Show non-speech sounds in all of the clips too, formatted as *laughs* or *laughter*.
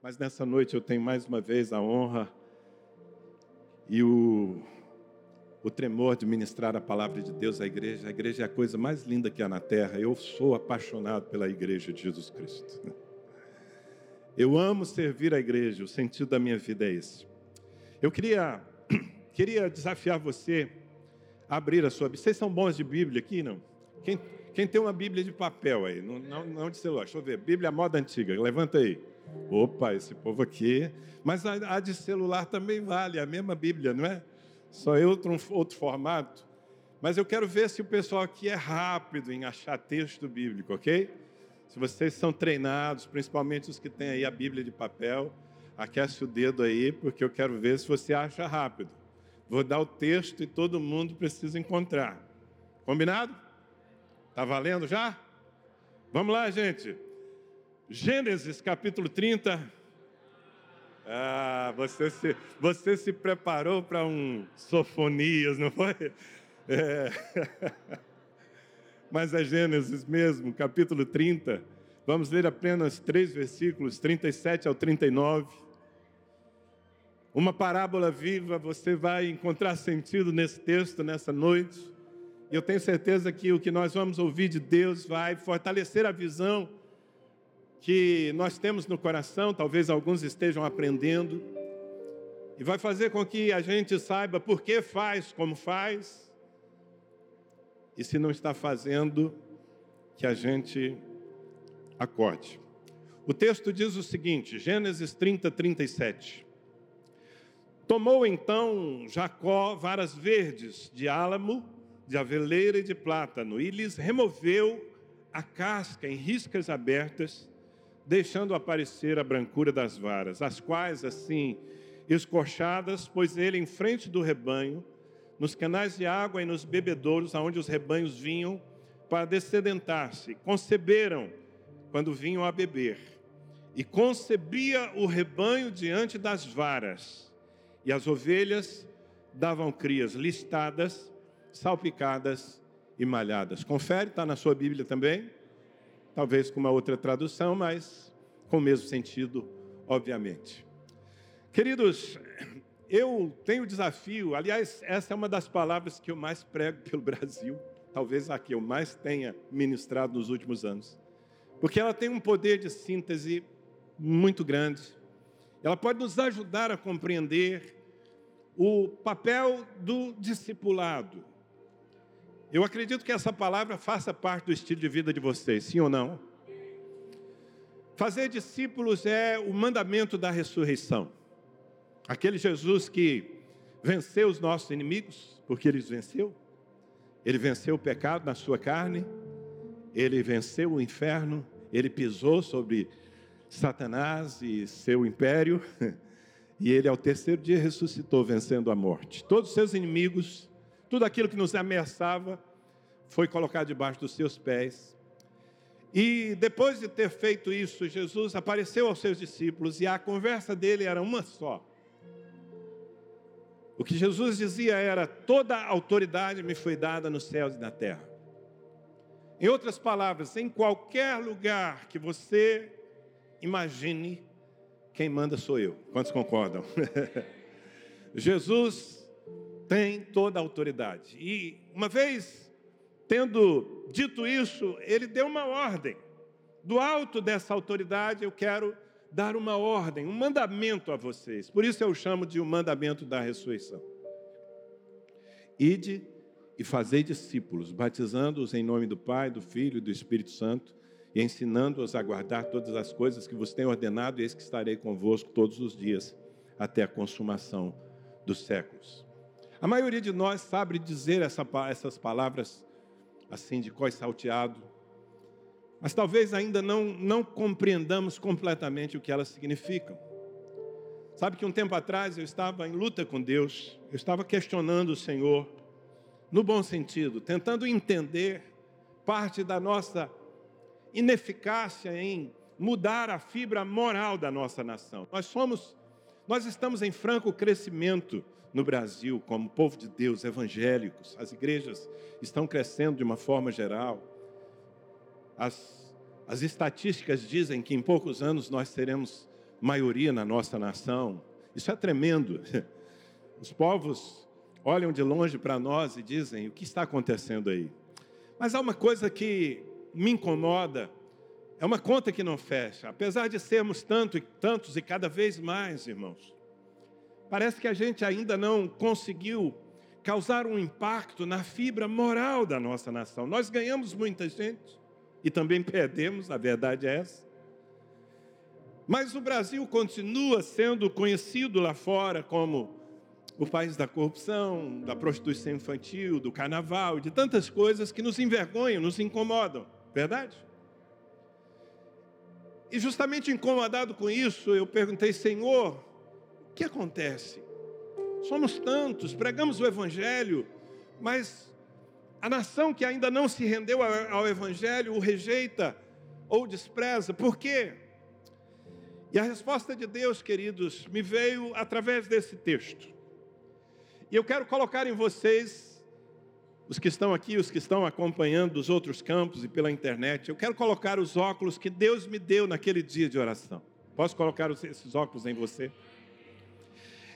Mas nessa noite eu tenho mais uma vez a honra e o, o tremor de ministrar a palavra de Deus à igreja. A igreja é a coisa mais linda que há na terra. Eu sou apaixonado pela igreja de Jesus Cristo. Eu amo servir a igreja, o sentido da minha vida é esse. Eu queria, *clears throat* queria desafiar você a abrir a sua Bíblia. Vocês são bons de Bíblia aqui, não? Quem, quem tem uma Bíblia de papel aí? Não, não, não de celular. Deixa eu ver. Bíblia moda antiga. Levanta aí. Opa, esse povo aqui. Mas a, a de celular também vale, a mesma Bíblia, não é? Só é outro, outro formato. Mas eu quero ver se o pessoal aqui é rápido em achar texto bíblico, ok? Se vocês são treinados, principalmente os que têm aí a Bíblia de papel, aquece o dedo aí, porque eu quero ver se você acha rápido. Vou dar o texto e todo mundo precisa encontrar. Combinado? Tá valendo já? Vamos lá, gente. Gênesis capítulo 30. Ah, você se, você se preparou para um sofonias, não foi? É. *laughs* Mas é Gênesis mesmo, capítulo 30. Vamos ler apenas três versículos, 37 ao 39. Uma parábola viva, você vai encontrar sentido nesse texto, nessa noite. E eu tenho certeza que o que nós vamos ouvir de Deus vai fortalecer a visão que nós temos no coração, talvez alguns estejam aprendendo, e vai fazer com que a gente saiba por que faz como faz, e se não está fazendo, que a gente acorde. O texto diz o seguinte, Gênesis 30, 37. Tomou então Jacó varas verdes de álamo, de aveleira e de plátano, e lhes removeu a casca em riscas abertas, deixando aparecer a brancura das varas, as quais, assim, escorchadas, pôs ele em frente do rebanho, nos canais de água e nos bebedouros, aonde os rebanhos vinham para descedentar-se. Conceberam quando vinham a beber. E concebia o rebanho diante das varas, e as ovelhas davam crias listadas, salpicadas e malhadas. Confere, está na sua Bíblia também talvez com uma outra tradução, mas com o mesmo sentido, obviamente. Queridos, eu tenho o desafio, aliás, essa é uma das palavras que eu mais prego pelo Brasil, talvez a que eu mais tenha ministrado nos últimos anos, porque ela tem um poder de síntese muito grande. Ela pode nos ajudar a compreender o papel do discipulado, eu acredito que essa palavra faça parte do estilo de vida de vocês, sim ou não? Fazer discípulos é o mandamento da ressurreição. Aquele Jesus que venceu os nossos inimigos, porque ele venceu. Ele venceu o pecado na sua carne, ele venceu o inferno, ele pisou sobre Satanás e seu império, *laughs* e ele ao terceiro dia ressuscitou, vencendo a morte. Todos os seus inimigos tudo aquilo que nos ameaçava foi colocado debaixo dos seus pés. E depois de ter feito isso, Jesus apareceu aos seus discípulos e a conversa dele era uma só. O que Jesus dizia era: toda autoridade me foi dada nos céus e na terra. Em outras palavras, em qualquer lugar que você imagine, quem manda sou eu. Quantos concordam? *laughs* Jesus tem toda a autoridade. E uma vez tendo dito isso, ele deu uma ordem. Do alto dessa autoridade, eu quero dar uma ordem, um mandamento a vocês. Por isso eu chamo de o um mandamento da ressurreição. Ide e fazei discípulos, batizando-os em nome do Pai, do Filho e do Espírito Santo, e ensinando-os a guardar todas as coisas que vos tenho ordenado, e eis que estarei convosco todos os dias, até a consumação dos séculos. A maioria de nós sabe dizer essa, essas palavras assim de cós salteado, mas talvez ainda não, não compreendamos completamente o que elas significam. Sabe que um tempo atrás eu estava em luta com Deus, eu estava questionando o Senhor, no bom sentido, tentando entender parte da nossa ineficácia em mudar a fibra moral da nossa nação. Nós somos, nós estamos em franco crescimento no Brasil, como povo de Deus, evangélicos, as igrejas estão crescendo de uma forma geral. As, as estatísticas dizem que em poucos anos nós seremos maioria na nossa nação. Isso é tremendo. *laughs* Os povos olham de longe para nós e dizem: o que está acontecendo aí? Mas há uma coisa que me incomoda, é uma conta que não fecha. Apesar de sermos tanto e tantos e cada vez mais, irmãos, parece que a gente ainda não conseguiu causar um impacto na fibra moral da nossa nação. Nós ganhamos muita gente e também perdemos, a verdade é essa. Mas o Brasil continua sendo conhecido lá fora como o país da corrupção, da prostituição infantil, do carnaval, de tantas coisas que nos envergonham, nos incomodam, verdade? E justamente incomodado com isso, eu perguntei, Senhor, o que acontece? Somos tantos, pregamos o Evangelho, mas a nação que ainda não se rendeu ao Evangelho o rejeita ou despreza, por quê? E a resposta de Deus, queridos, me veio através desse texto. E eu quero colocar em vocês, os que estão aqui, os que estão acompanhando dos outros campos e pela internet, eu quero colocar os óculos que Deus me deu naquele dia de oração. Posso colocar esses óculos em você?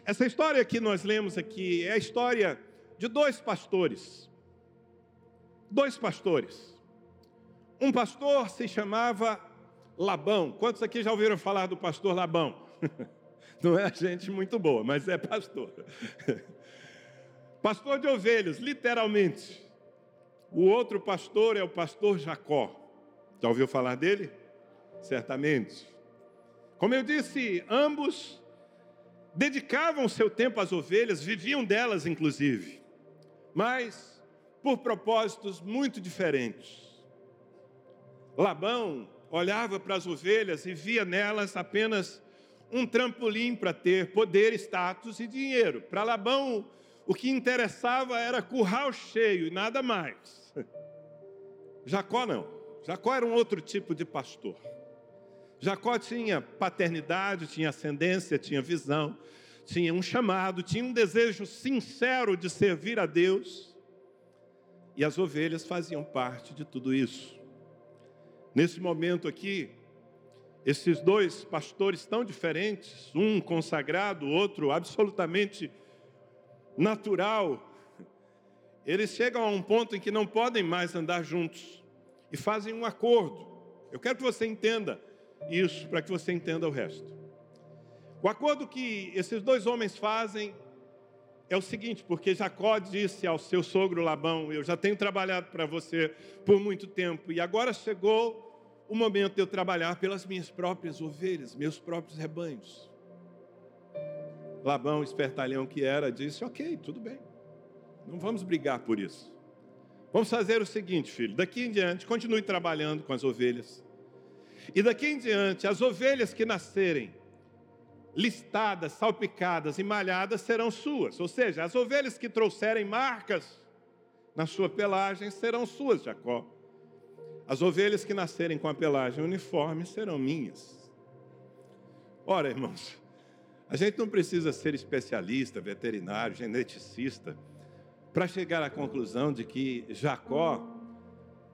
Essa história que nós lemos aqui é a história de dois pastores. Dois pastores. Um pastor se chamava Labão. Quantos aqui já ouviram falar do pastor Labão? *laughs* Não é gente muito boa, mas é pastor. Pastor de ovelhas, literalmente. O outro pastor é o pastor Jacó. Já ouviu falar dele? Certamente. Como eu disse, ambos dedicavam seu tempo às ovelhas, viviam delas inclusive, mas por propósitos muito diferentes. Labão olhava para as ovelhas e via nelas apenas um trampolim para ter poder, status e dinheiro. Para Labão, o que interessava era curral cheio e nada mais. *laughs* Jacó não. Jacó era um outro tipo de pastor. Jacó tinha paternidade, tinha ascendência, tinha visão, tinha um chamado, tinha um desejo sincero de servir a Deus. E as ovelhas faziam parte de tudo isso. Nesse momento aqui, esses dois pastores tão diferentes, um consagrado, outro absolutamente natural, eles chegam a um ponto em que não podem mais andar juntos e fazem um acordo. Eu quero que você entenda isso para que você entenda o resto. O acordo que esses dois homens fazem é o seguinte, porque Jacó disse ao seu sogro Labão: Eu já tenho trabalhado para você por muito tempo, e agora chegou o momento de eu trabalhar pelas minhas próprias ovelhas, meus próprios rebanhos. Labão, espertalhão que era, disse: Ok, tudo bem, não vamos brigar por isso. Vamos fazer o seguinte, filho: daqui em diante, continue trabalhando com as ovelhas, e daqui em diante, as ovelhas que nascerem, listadas, salpicadas e malhadas serão suas. Ou seja, as ovelhas que trouxerem marcas na sua pelagem serão suas, Jacó. As ovelhas que nascerem com a pelagem uniforme serão minhas. Ora, irmãos, a gente não precisa ser especialista, veterinário, geneticista, para chegar à conclusão de que Jacó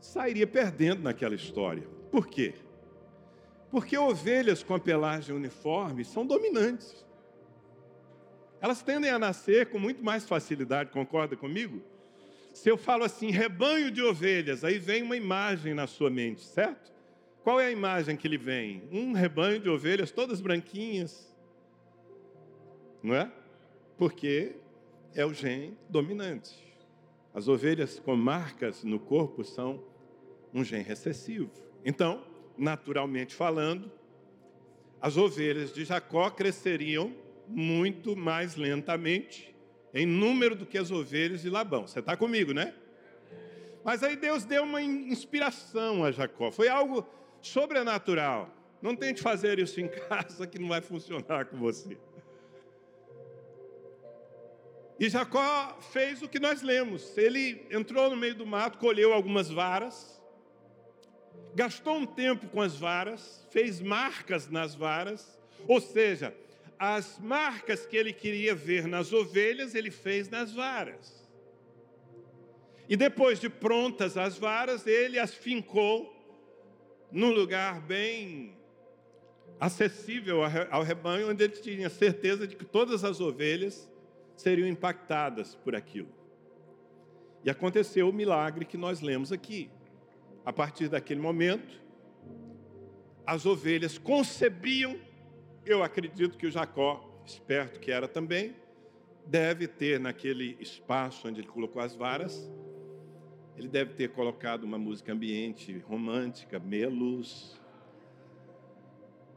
sairia perdendo naquela história. Por quê? Porque ovelhas com a pelagem uniforme são dominantes. Elas tendem a nascer com muito mais facilidade, concorda comigo? Se eu falo assim, rebanho de ovelhas, aí vem uma imagem na sua mente, certo? Qual é a imagem que lhe vem? Um rebanho de ovelhas todas branquinhas, não é? Porque é o gene dominante. As ovelhas com marcas no corpo são um gene recessivo. Então, naturalmente falando, as ovelhas de Jacó cresceriam muito mais lentamente em número do que as ovelhas de Labão. Você está comigo, né? Mas aí Deus deu uma inspiração a Jacó. Foi algo sobrenatural. Não tente fazer isso em *laughs* casa que não vai funcionar com você. E Jacó fez o que nós lemos. Ele entrou no meio do mato, colheu algumas varas gastou um tempo com as varas, fez marcas nas varas, ou seja, as marcas que ele queria ver nas ovelhas, ele fez nas varas. E depois de prontas as varas, ele as fincou num lugar bem acessível ao rebanho, onde ele tinha certeza de que todas as ovelhas seriam impactadas por aquilo. E aconteceu o milagre que nós lemos aqui. A partir daquele momento, as ovelhas concebiam, eu acredito que o Jacó, esperto que era também, deve ter naquele espaço onde ele colocou as varas, ele deve ter colocado uma música ambiente romântica, melos.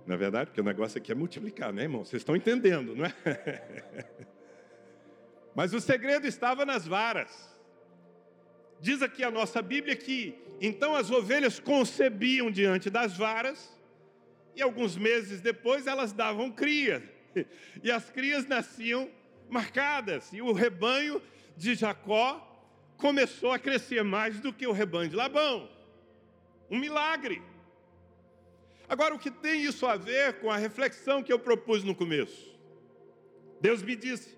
Na é verdade, porque o negócio aqui é multiplicar, né, irmão? Vocês estão entendendo, não é? *laughs* Mas o segredo estava nas varas. Diz aqui a nossa Bíblia que então as ovelhas concebiam diante das varas, e alguns meses depois elas davam cria, *laughs* e as crias nasciam marcadas, e o rebanho de Jacó começou a crescer mais do que o rebanho de Labão. Um milagre. Agora, o que tem isso a ver com a reflexão que eu propus no começo? Deus me disse,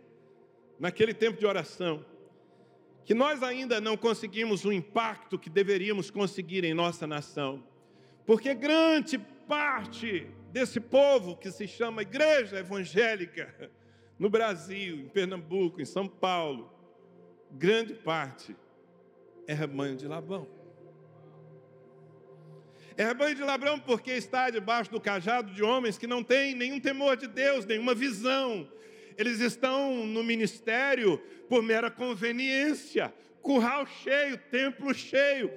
naquele tempo de oração, que nós ainda não conseguimos o impacto que deveríamos conseguir em nossa nação, porque grande parte desse povo que se chama Igreja Evangélica no Brasil, em Pernambuco, em São Paulo, grande parte é rebanho de Labão. É rebanho de Labão porque está debaixo do cajado de homens que não têm nenhum temor de Deus, nenhuma visão. Eles estão no ministério por mera conveniência, curral cheio, templo cheio.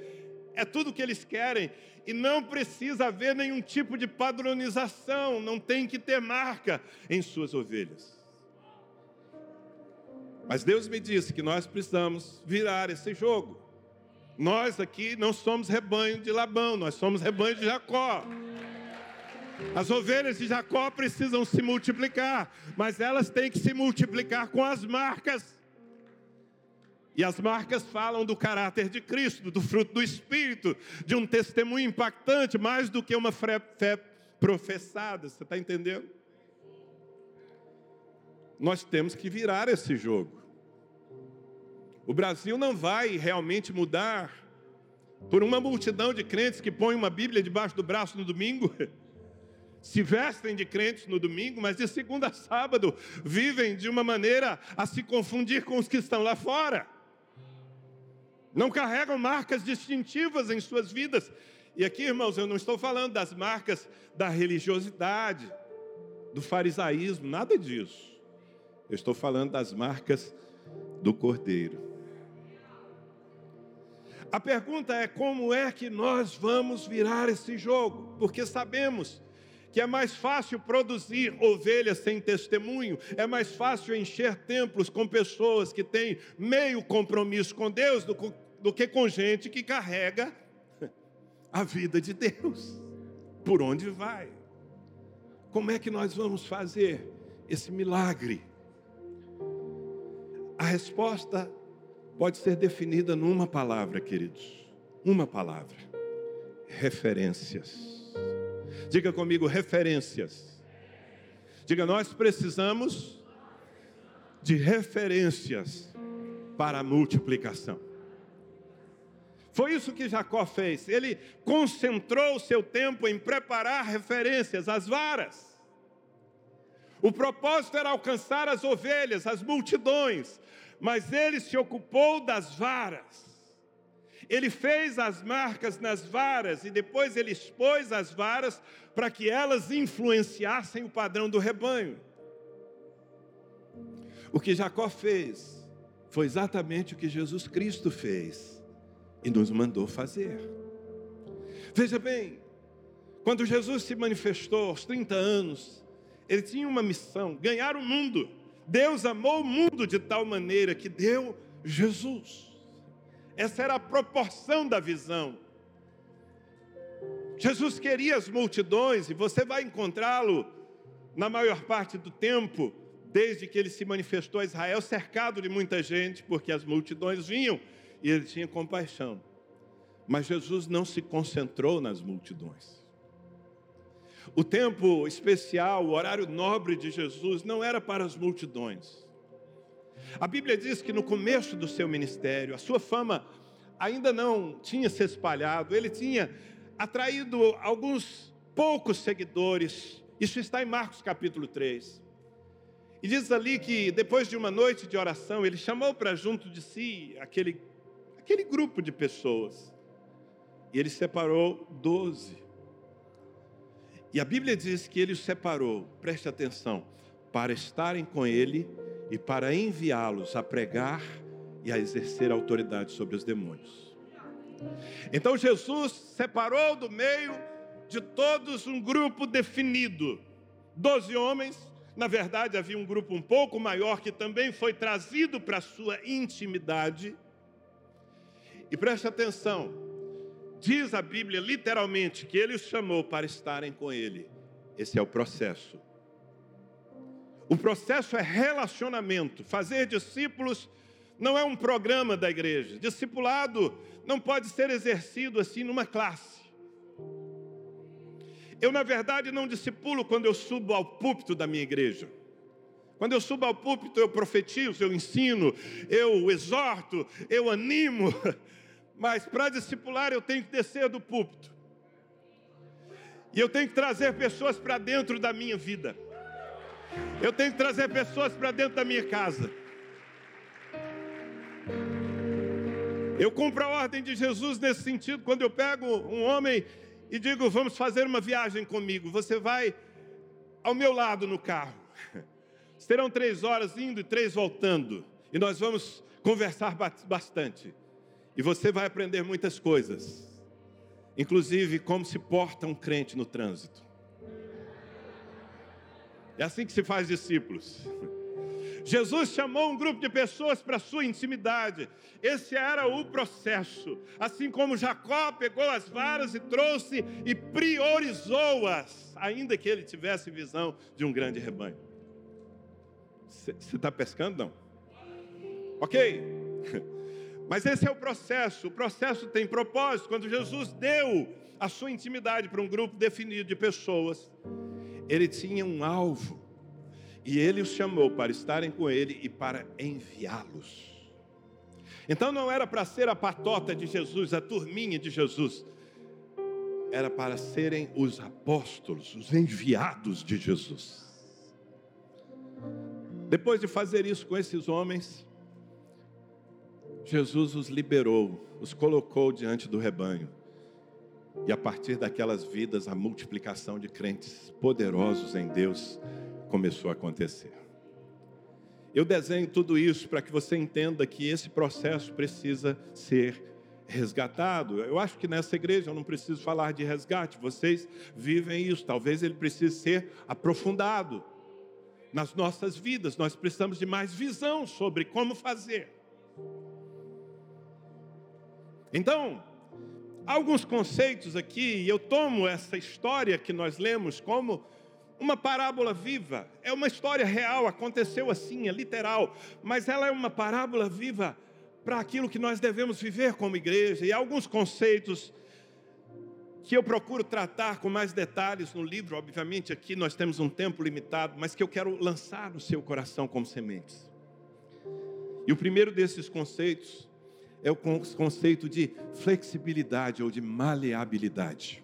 É tudo o que eles querem e não precisa haver nenhum tipo de padronização, não tem que ter marca em suas ovelhas. Mas Deus me disse que nós precisamos virar esse jogo. Nós aqui não somos rebanho de Labão, nós somos rebanho de Jacó. As ovelhas de Jacó precisam se multiplicar, mas elas têm que se multiplicar com as marcas. E as marcas falam do caráter de Cristo, do fruto do Espírito, de um testemunho impactante, mais do que uma fé professada. Você está entendendo? nós temos que virar esse jogo. O Brasil não vai realmente mudar por uma multidão de crentes que põem uma Bíblia debaixo do braço no domingo, *laughs* se vestem de crentes no domingo, mas de segunda a sábado vivem de uma maneira a se confundir com os que estão lá fora. Não carregam marcas distintivas em suas vidas. E aqui, irmãos, eu não estou falando das marcas da religiosidade, do farisaísmo, nada disso. Eu estou falando das marcas do Cordeiro. A pergunta é como é que nós vamos virar esse jogo? Porque sabemos que é mais fácil produzir ovelhas sem testemunho, é mais fácil encher templos com pessoas que têm meio compromisso com Deus do, do que com gente que carrega a vida de Deus. Por onde vai? Como é que nós vamos fazer esse milagre? A resposta pode ser definida numa palavra, queridos. Uma palavra: referências. Diga comigo, referências. Diga, nós precisamos de referências para a multiplicação. Foi isso que Jacó fez. Ele concentrou o seu tempo em preparar referências, as varas. O propósito era alcançar as ovelhas, as multidões, mas ele se ocupou das varas. Ele fez as marcas nas varas e depois ele expôs as varas para que elas influenciassem o padrão do rebanho. O que Jacó fez foi exatamente o que Jesus Cristo fez e nos mandou fazer. Veja bem, quando Jesus se manifestou aos 30 anos, ele tinha uma missão: ganhar o mundo. Deus amou o mundo de tal maneira que deu Jesus. Essa era a proporção da visão. Jesus queria as multidões, e você vai encontrá-lo na maior parte do tempo, desde que ele se manifestou a Israel, cercado de muita gente, porque as multidões vinham e ele tinha compaixão. Mas Jesus não se concentrou nas multidões. O tempo especial, o horário nobre de Jesus não era para as multidões. A Bíblia diz que no começo do seu ministério, a sua fama ainda não tinha se espalhado, ele tinha atraído alguns poucos seguidores Isso está em Marcos capítulo 3. E diz ali que depois de uma noite de oração, ele chamou para junto de si aquele, aquele grupo de pessoas. E ele separou doze. E a Bíblia diz que ele os separou, preste atenção, para estarem com ele e para enviá-los a pregar e a exercer autoridade sobre os demônios. Então Jesus separou do meio de todos um grupo definido, doze homens. Na verdade, havia um grupo um pouco maior que também foi trazido para a sua intimidade. E preste atenção, diz a Bíblia literalmente que ele os chamou para estarem com ele. Esse é o processo. O processo é relacionamento. Fazer discípulos não é um programa da igreja. Discipulado não pode ser exercido assim numa classe. Eu, na verdade, não discipulo quando eu subo ao púlpito da minha igreja. Quando eu subo ao púlpito, eu profetizo, eu ensino, eu exorto, eu animo. *laughs* Mas para discipular, eu tenho que descer do púlpito. E eu tenho que trazer pessoas para dentro da minha vida. Eu tenho que trazer pessoas para dentro da minha casa. Eu cumpro a ordem de Jesus nesse sentido, quando eu pego um homem e digo, vamos fazer uma viagem comigo, você vai ao meu lado no carro. *laughs* Serão três horas indo e três voltando, e nós vamos conversar bastante. E você vai aprender muitas coisas, inclusive como se porta um crente no trânsito. É assim que se faz discípulos. Jesus chamou um grupo de pessoas para sua intimidade. Esse era o processo. Assim como Jacó pegou as varas e trouxe e priorizou-as, ainda que ele tivesse visão de um grande rebanho. Você está pescando? Não. Ok. *laughs* Mas esse é o processo. O processo tem propósito. Quando Jesus deu a sua intimidade para um grupo definido de pessoas, ele tinha um alvo. E ele os chamou para estarem com ele e para enviá-los. Então não era para ser a patota de Jesus, a turminha de Jesus. Era para serem os apóstolos, os enviados de Jesus. Depois de fazer isso com esses homens, Jesus os liberou, os colocou diante do rebanho. E a partir daquelas vidas, a multiplicação de crentes poderosos em Deus começou a acontecer. Eu desenho tudo isso para que você entenda que esse processo precisa ser resgatado. Eu acho que nessa igreja eu não preciso falar de resgate, vocês vivem isso. Talvez ele precise ser aprofundado nas nossas vidas. Nós precisamos de mais visão sobre como fazer. Então, alguns conceitos aqui, e eu tomo essa história que nós lemos como uma parábola viva, é uma história real, aconteceu assim, é literal, mas ela é uma parábola viva para aquilo que nós devemos viver como igreja. E alguns conceitos que eu procuro tratar com mais detalhes no livro, obviamente aqui nós temos um tempo limitado, mas que eu quero lançar no seu coração como sementes. E o primeiro desses conceitos é o conceito de flexibilidade ou de maleabilidade.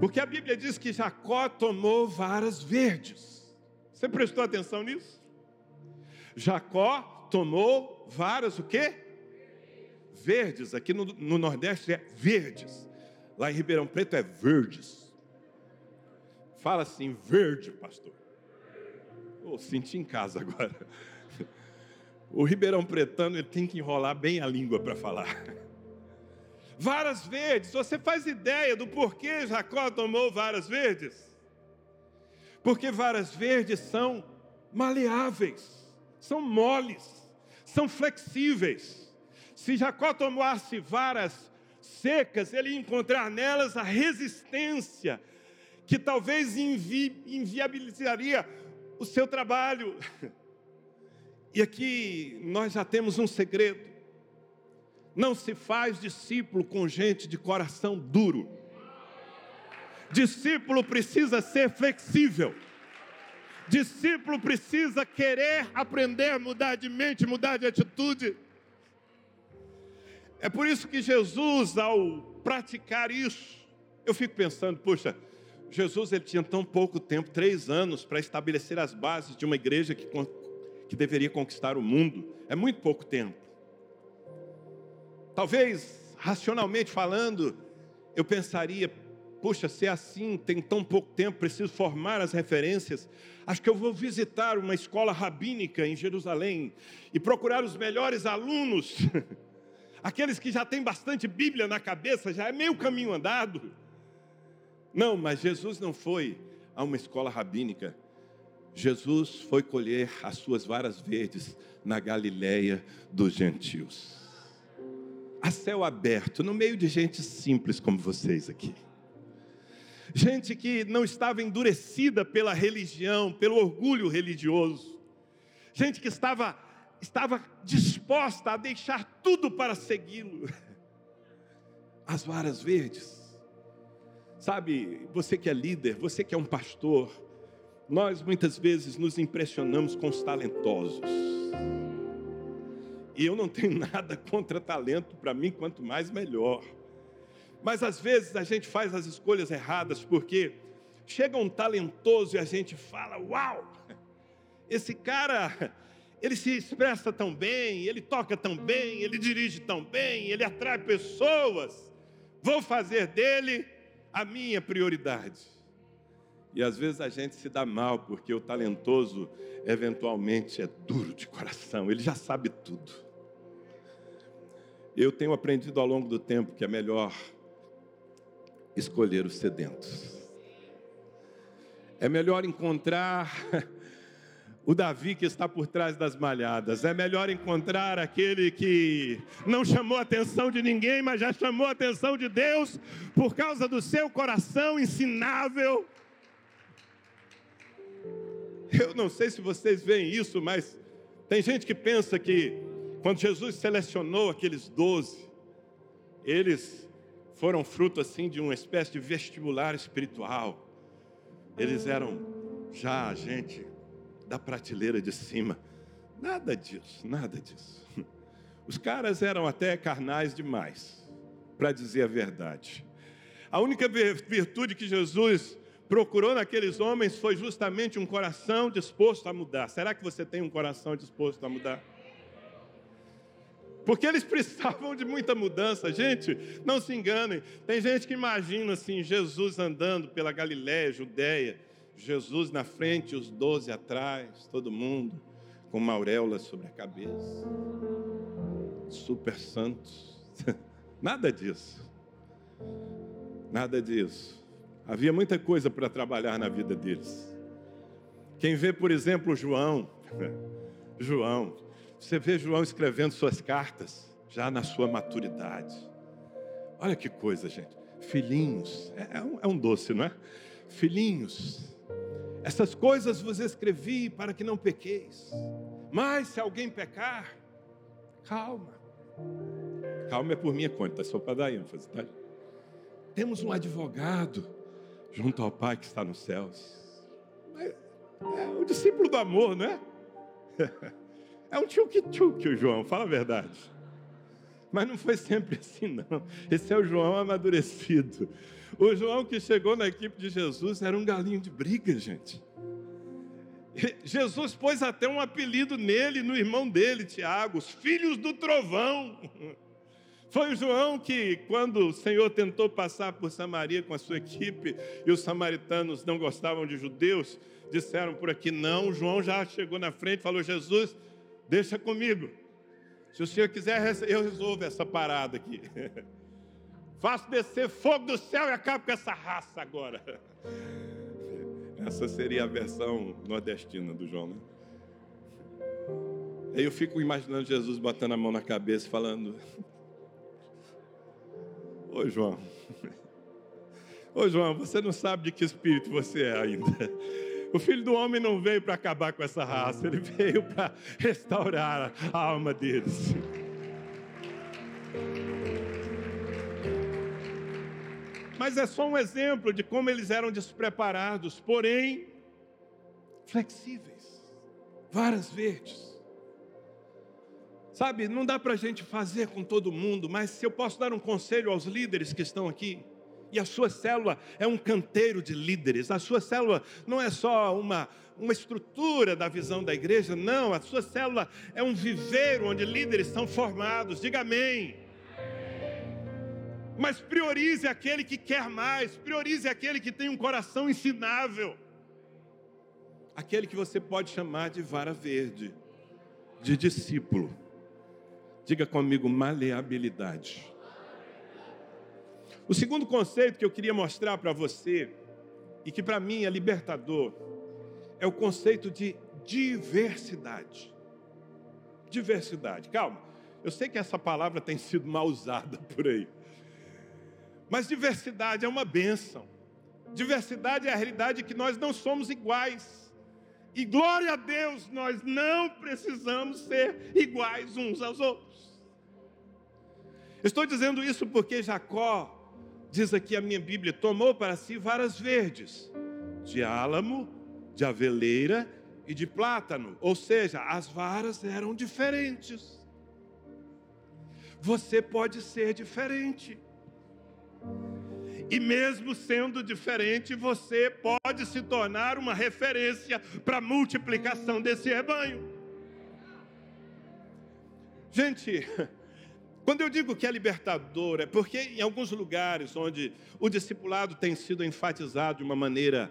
Porque a Bíblia diz que Jacó tomou varas verdes. Você prestou atenção nisso? Jacó tomou varas o quê? Verdes. Aqui no, no Nordeste é verdes. Lá em Ribeirão Preto é verdes. Fala assim, verde, pastor. Oh, senti em casa agora. O Ribeirão Pretano ele tem que enrolar bem a língua para falar *laughs* varas verdes. Você faz ideia do porquê Jacó tomou varas verdes? Porque varas verdes são maleáveis, são moles, são flexíveis. Se Jacó tomasse varas secas, ele ia encontrar nelas a resistência que talvez invi inviabilizaria o seu trabalho. *laughs* E aqui nós já temos um segredo. Não se faz discípulo com gente de coração duro. Discípulo precisa ser flexível. Discípulo precisa querer aprender, mudar de mente, mudar de atitude. É por isso que Jesus, ao praticar isso, eu fico pensando, puxa, Jesus ele tinha tão pouco tempo, três anos, para estabelecer as bases de uma igreja que, que deveria conquistar o mundo. É muito pouco tempo. Talvez, racionalmente falando, eu pensaria, puxa, se é assim, tem tão pouco tempo, preciso formar as referências. Acho que eu vou visitar uma escola rabínica em Jerusalém e procurar os melhores alunos, *laughs* aqueles que já têm bastante Bíblia na cabeça, já é meio caminho andado. Não, mas Jesus não foi a uma escola rabínica. Jesus foi colher as suas varas verdes na Galiléia dos gentios. A céu aberto, no meio de gente simples como vocês aqui. Gente que não estava endurecida pela religião, pelo orgulho religioso. Gente que estava estava disposta a deixar tudo para segui-lo. As varas verdes Sabe, você que é líder, você que é um pastor, nós muitas vezes nos impressionamos com os talentosos. E eu não tenho *laughs* nada contra talento, para mim, quanto mais melhor. Mas às vezes a gente faz as escolhas erradas, porque chega um talentoso e a gente fala: Uau, *laughs* esse cara, ele se expressa tão bem, ele toca tão bem, ele dirige tão bem, ele atrai pessoas, vou fazer dele a minha prioridade. E às vezes a gente se dá mal porque o talentoso eventualmente é duro de coração, ele já sabe tudo. Eu tenho aprendido ao longo do tempo que é melhor escolher os sedentos. É melhor encontrar *laughs* o Davi que está por trás das malhadas. É melhor encontrar aquele que não chamou a atenção de ninguém, mas já chamou a atenção de Deus por causa do seu coração ensinável. Eu não sei se vocês veem isso, mas tem gente que pensa que quando Jesus selecionou aqueles doze, eles foram fruto assim de uma espécie de vestibular espiritual. Eles eram já gente da prateleira de cima. Nada disso, nada disso. Os caras eram até carnais demais, para dizer a verdade. A única virtude que Jesus procurou naqueles homens foi justamente um coração disposto a mudar. Será que você tem um coração disposto a mudar? Porque eles *laughs* precisavam de muita mudança. Gente, não se enganem. Tem gente que imagina assim, Jesus andando pela Galiléia, Judéia, Jesus na frente, os doze atrás, todo mundo com uma auréola sobre a cabeça. Super santos. *laughs* Nada disso. Nada disso. Havia muita coisa para trabalhar na vida deles. Quem vê, por exemplo, João, *laughs* João, você vê João escrevendo suas cartas já na sua maturidade. Olha que coisa, gente. Filhinhos, é, é um, é um doce, não é? Filhinhos, essas coisas vos escrevi para que não pequeis. Mas se alguém pecar, calma. Calma é por minha conta, é só para dar ênfase, tá? Temos um advogado junto ao Pai que está nos céus. É, o discípulo do amor, não é? *laughs* É um tchuque-tchuque o João, fala a verdade. Mas não foi sempre assim, não. Esse é o João amadurecido. O João que chegou na equipe de Jesus era um galinho de briga, gente. Jesus pôs até um apelido nele, no irmão dele, Tiago, os filhos do trovão. *laughs* Foi o João que, quando o Senhor tentou passar por Samaria com a sua equipe e os samaritanos não gostavam de judeus, disseram por aqui não. João já chegou na frente e falou: Jesus, deixa comigo. Se o Senhor quiser, eu resolvo essa parada aqui. *laughs* Faço descer fogo do céu e acabo com essa raça agora. *laughs* Essa seria a versão nordestina do João, né? Aí eu fico imaginando Jesus botando a mão na cabeça, falando: Ô João, ô João, você não sabe de que espírito você é ainda. O filho do homem não veio para acabar com essa raça, ele veio para restaurar a alma deles. Mas é só um exemplo de como eles eram despreparados, porém flexíveis, varas verdes. Sabe, não dá para a gente fazer com todo mundo, mas se eu posso dar um conselho aos líderes que estão aqui, E a sua célula é um canteiro de líderes. A sua célula não é só uma, uma estrutura da visão da igreja, não. A sua célula é um viveiro onde líderes são formados. Diga amém. Mas priorize aquele que quer mais, priorize aquele que tem um coração ensinável. Aquele que você pode chamar de vara verde, de discípulo. Diga comigo, maleabilidade. O segundo conceito que eu queria mostrar para você, e que para mim é libertador, é o conceito de diversidade. Diversidade. Calma, eu sei que essa palavra tem sido mal usada *laughs* por aí. Mas diversidade é uma bênção. Diversidade é a realidade que nós não somos iguais. E glória a Deus, nós não precisamos ser iguais uns aos outros. Estou dizendo isso porque Jacó diz aqui a minha Bíblia, tomou para si varas verdes, de álamo, de aveleira e de plátano. Ou seja, as varas eram diferentes. Você pode ser diferente. E mesmo sendo diferente, você pode se tornar uma referência para a multiplicação desse rebanho. Gente, *laughs* quando eu digo que é libertador, é porque em alguns lugares onde o discipulado tem sido enfatizado de uma maneira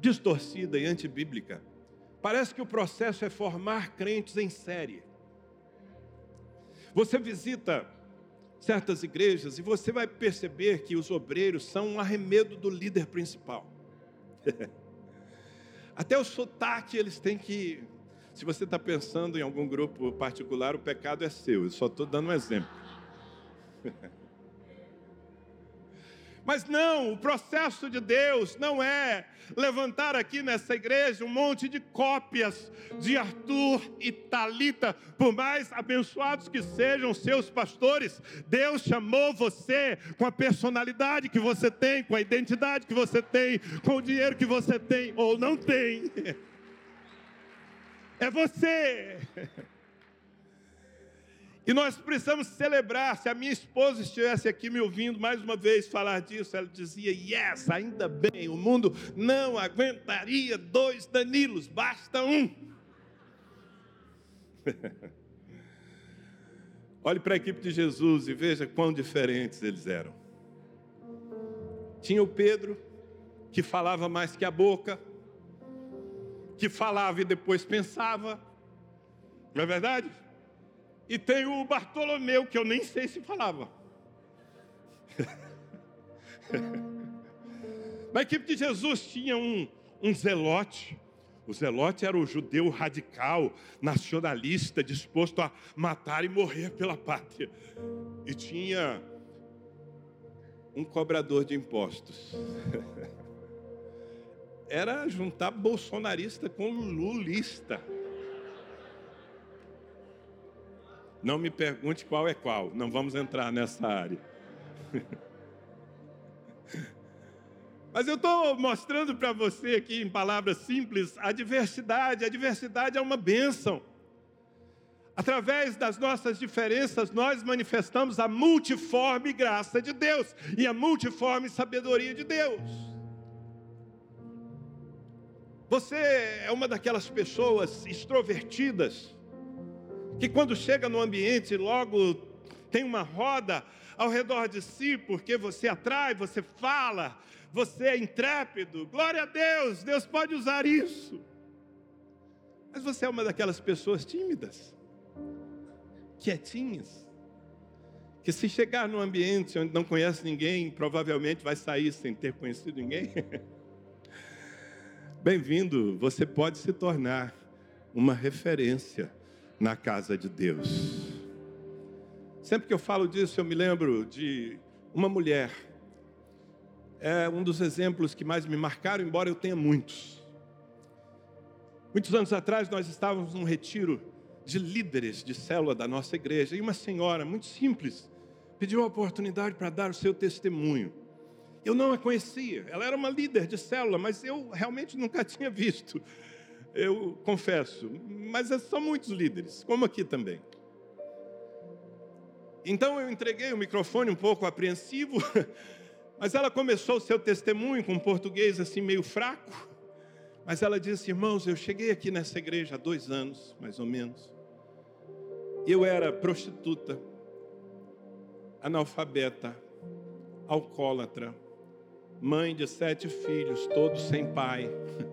distorcida e antibíblica, parece que o processo é formar crentes em série. Você visita certas igrejas e você vai perceber que os obreiros são um arremedo do líder principal. *laughs* Até o sotaque eles têm que. Se você está pensando em algum grupo particular, o pecado é seu. Eu só estou dando um exemplo. *laughs* Mas não, o processo de Deus não é levantar aqui nessa igreja um monte de cópias de Arthur e Talita, por mais abençoados que sejam seus pastores. Deus chamou você com a personalidade que você tem, com a identidade que você tem, com o dinheiro que você tem ou não tem. *laughs* É você. *laughs* E nós precisamos celebrar. Se a minha esposa estivesse aqui me ouvindo mais uma vez falar disso, ela dizia: Yes, ainda bem, o mundo não aguentaria dois Danilos, basta um. *laughs* Olhe para a equipe de Jesus e veja quão diferentes eles eram. Tinha o Pedro, que falava mais que a boca, que falava e depois pensava, não é verdade? E tem o Bartolomeu, que eu nem sei se falava. *laughs* Na equipe de Jesus tinha um, um zelote. O zelote era o judeu radical, nacionalista, disposto a matar e morrer pela pátria. E tinha um cobrador de impostos. *laughs* Era juntar bolsonarista com lulista. Não me pergunte qual é qual, não vamos entrar nessa área. *laughs* Mas eu estou mostrando para você aqui, em palavras simples, a diversidade. A diversidade é uma bênção. Através das nossas diferenças, nós manifestamos a multiforme graça de Deus e a multiforme sabedoria de Deus. Você é uma daquelas pessoas extrovertidas que quando chega no ambiente, logo tem uma roda ao redor de si, porque você atrai, você fala, você é intrépido. Glória a Deus, Deus pode usar isso. Mas você é uma daquelas pessoas tímidas, quietinhas, que se chegar num ambiente onde não conhece ninguém, provavelmente vai sair sem ter conhecido ninguém. *laughs* Bem-vindo, você pode se tornar uma referência na casa de Deus. Sempre que eu falo disso, eu me lembro de uma mulher. É um dos exemplos que mais me marcaram, embora eu tenha muitos. Muitos anos atrás, nós estávamos num retiro de líderes de célula da nossa igreja, e uma senhora muito simples pediu a oportunidade para dar o seu testemunho. Eu não a conhecia, ela era uma líder de célula, mas eu realmente nunca tinha visto eu confesso, mas são muitos líderes, como aqui também. Então eu entreguei o microfone um pouco apreensivo, *laughs* Mas ela começou o seu testemunho com um português assim meio fraco. Mas ela disse: Irmãos, eu cheguei aqui nessa igreja há dois anos, mais ou menos. Eu era prostituta, analfabeta, alcoólatra, mãe de sete filhos, todos sem pai. *laughs*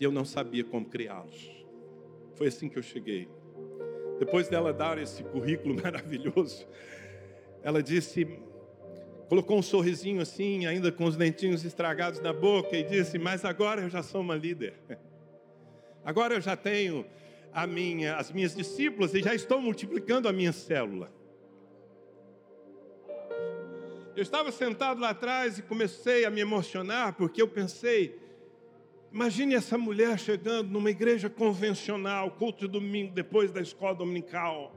E eu não sabia como criá-los. Foi assim que eu cheguei. Depois dela dar esse currículo *laughs* maravilhoso, ela disse, colocou um sorrisinho assim, ainda com os dentinhos estragados na boca, e disse: Mas agora eu já sou uma líder. Agora eu já tenho minha, as minhas discípulas e já estou multiplicando a minha célula. Eu estava sentado lá atrás e comecei a me emocionar, porque eu pensei, imagine essa mulher chegando numa igreja convencional, culto de domingo, depois da escola dominical.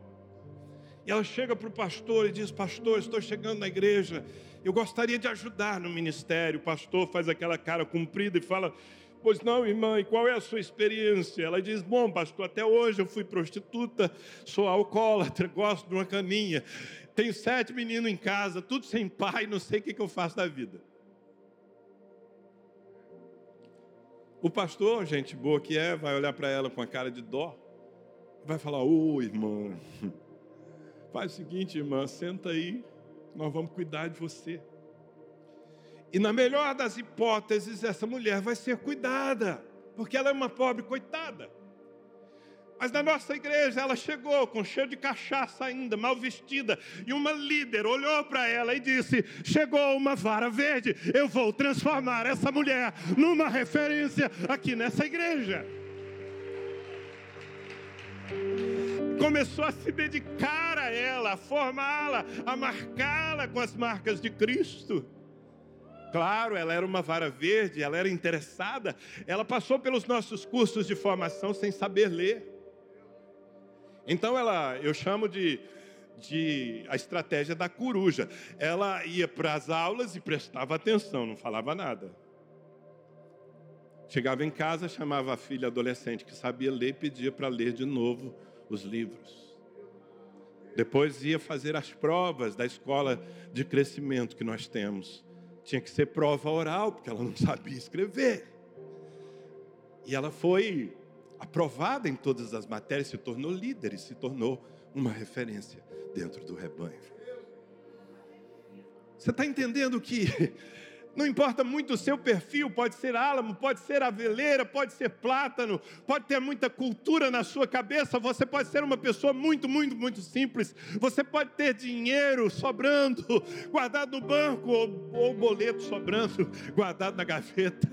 E ela chega para o pastor e diz: Pastor, estou chegando na igreja, eu gostaria de ajudar no ministério. O pastor faz aquela cara comprida e fala: Pois não, irmã, e qual é a sua experiência? Ela diz: Bom, pastor, até hoje eu fui prostituta, sou alcoólatra, gosto de uma caninha, tenho sete meninos em casa, tudo sem pai, não sei o que eu faço da vida. O pastor, gente boa que é, vai olhar para ela com a cara de dó, vai falar: Ô irmã, *laughs* faz o seguinte, irmã, senta aí, nós vamos cuidar de você. E na melhor das hipóteses, essa mulher vai ser cuidada, porque ela é uma pobre coitada. Mas na nossa igreja ela chegou com cheiro de cachaça ainda, mal vestida, e uma líder olhou para ela e disse: Chegou uma vara verde, eu vou transformar essa mulher numa referência aqui nessa igreja. Começou a se dedicar a ela, a formá-la, a marcá-la com as marcas de Cristo. Claro, ela era uma vara verde, ela era interessada, ela passou pelos nossos cursos de formação sem saber ler. Então ela, eu chamo de, de a estratégia da coruja. Ela ia para as aulas e prestava atenção, não falava nada. Chegava em casa, chamava a filha adolescente que sabia ler e pedia para ler de novo os livros. Depois ia fazer as provas da escola de crescimento que nós temos tinha que ser prova oral, porque ela não *laughs* sabia escrever. E ela foi aprovada em todas as matérias, se tornou líder e se tornou uma referência dentro do rebanho. Você está entendendo que *laughs* não importa muito o seu perfil, pode ser álamo, pode ser aveleira, pode ser plátano, pode ter muita cultura na sua cabeça, você pode ser uma pessoa muito, muito, muito simples, você pode ter dinheiro sobrando, *laughs* guardado no banco, ou, ou boleto sobrando, *laughs* guardado na gaveta.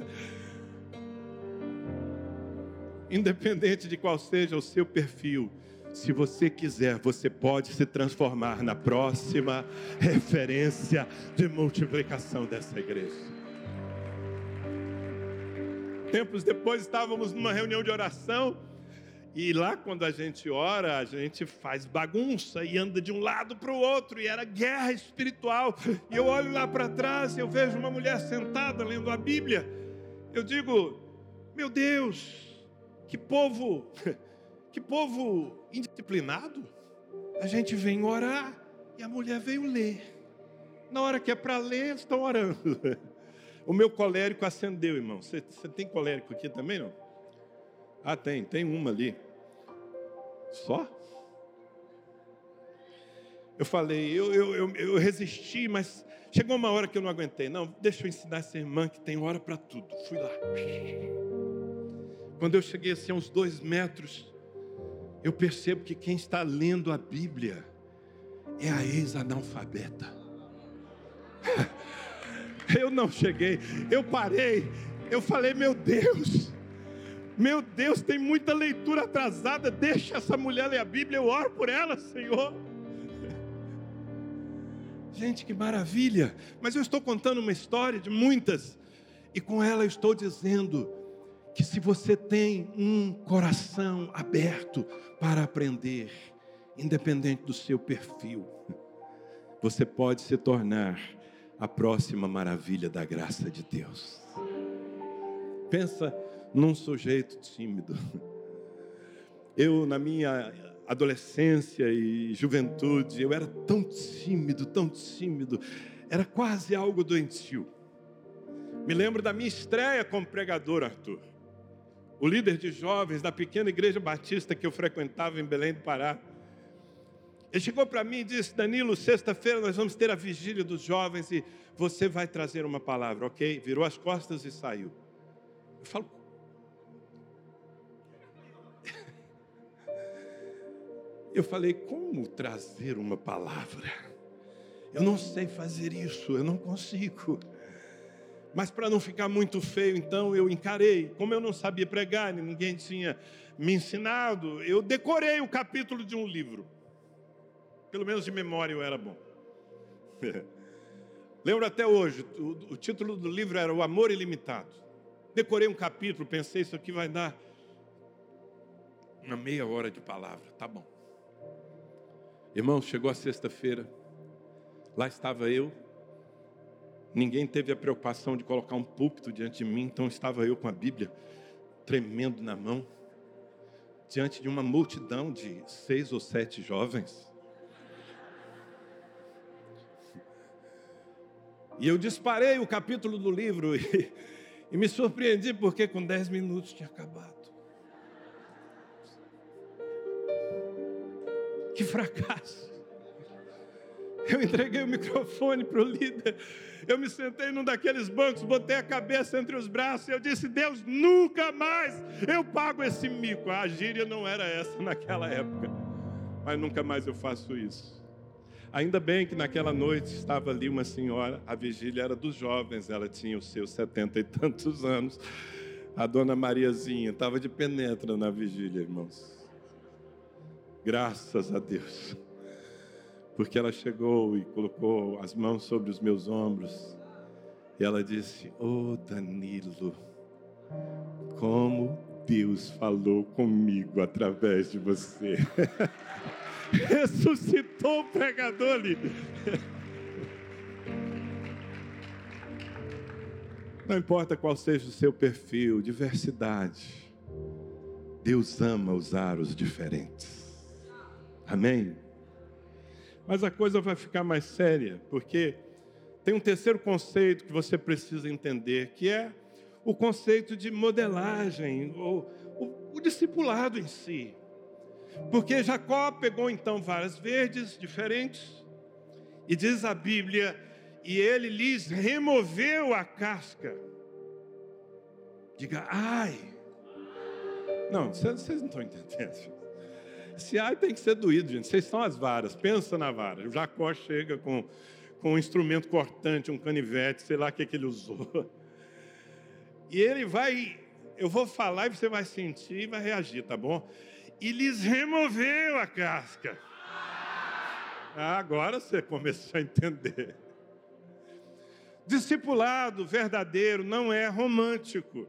Independente de qual seja o seu perfil, se você quiser, você pode se transformar na próxima referência de multiplicação dessa igreja. Tempos depois estávamos numa reunião de oração e lá quando a gente ora, a gente faz bagunça e anda de um lado para o outro, e era guerra espiritual. E eu olho lá para trás e eu vejo uma mulher sentada lendo a Bíblia. Eu digo, meu Deus, que povo *laughs* que povo indisciplinado. A gente vem orar e a mulher veio ler. Na hora que é para ler, estão orando. *laughs* O meu colérico acendeu, irmão. Você, você tem colérico aqui também, não? Ah, tem, tem uma ali. Só? Eu falei, eu, eu, eu, eu, resisti, mas chegou uma hora que eu não aguentei. Não, deixa eu ensinar essa irmã que tem hora para tudo. Fui lá. Quando eu cheguei assim a uns dois metros, eu percebo que quem está lendo a Bíblia é a ex-analfabeta. *laughs* Eu não cheguei, eu parei, eu falei, meu Deus, meu Deus, tem muita leitura atrasada, deixa essa mulher ler a Bíblia, eu oro por ela, Senhor. *laughs* Gente, que maravilha! Mas eu estou contando uma história de muitas, e com ela eu estou dizendo que se você tem um coração aberto para aprender, independente do seu perfil, você pode se tornar a próxima maravilha da graça de Deus. Pensa num sujeito tímido. Eu, na minha adolescência e juventude, eu era tão tímido, tão tímido. era quase algo doentio. Me lembro da minha estreia como pregador, Arthur. O líder de jovens da pequena igreja batista que eu frequentava em Belém do Pará. Ele chegou para mim e disse: Danilo, sexta-feira nós vamos ter a vigília dos jovens e você vai trazer uma palavra, ok? Virou as costas e saiu. Eu falo, *laughs* eu falei, como trazer uma palavra? Eu não sei fazer isso, eu não consigo. Mas para não ficar muito feio, então eu encarei. Como eu não sabia pregar, ninguém tinha me ensinado, eu decorei o capítulo de um livro. Pelo menos de memória eu era bom. *laughs* Lembro até hoje, o, o título do livro era O Amor Ilimitado. Decorei um capítulo, pensei, isso aqui vai dar uma meia hora de palavra. Tá bom. Irmão, chegou a sexta-feira, lá estava eu, Ninguém teve a preocupação de colocar um púlpito diante de mim, então estava eu com a Bíblia tremendo na mão, diante de uma multidão de seis ou sete jovens. E eu disparei o capítulo do livro e, e me surpreendi porque com dez minutos tinha acabado. Que fracasso! Eu entreguei o microfone para o líder. Eu me sentei num daqueles bancos, botei a cabeça entre os braços e eu disse: Deus, nunca mais eu pago esse mico. A gíria não era essa naquela época, mas nunca mais eu faço isso. Ainda bem que naquela noite estava ali uma senhora, a vigília era dos jovens, ela tinha os seus setenta e tantos anos. A dona Mariazinha estava de penetra na vigília, irmãos. Graças a Deus porque ela chegou e colocou as mãos sobre os meus ombros e ela disse: Oh Danilo, como Deus falou comigo através de você. *laughs* Ressuscitou o pregador ali. Não importa qual seja o seu perfil, diversidade. Deus ama usar os diferentes. Amém? Mas a coisa vai ficar mais séria, porque tem um terceiro conceito que você precisa entender, que é o conceito de modelagem, ou o, o discipulado em si. Porque Jacó pegou então varas verdes diferentes, e diz a Bíblia, e ele lhes removeu a casca. Diga, ai. Não, vocês não estão entendendo. Esse ai tem que ser doído, gente. Vocês são as varas, pensa na vara. O Jacó chega com, com um instrumento cortante, um canivete, sei lá o que, que ele usou. E ele vai, eu vou falar e você vai sentir e vai reagir, tá bom? E lhes removeu a casca. Ah, agora você começou a entender. Discipulado verdadeiro não é romântico.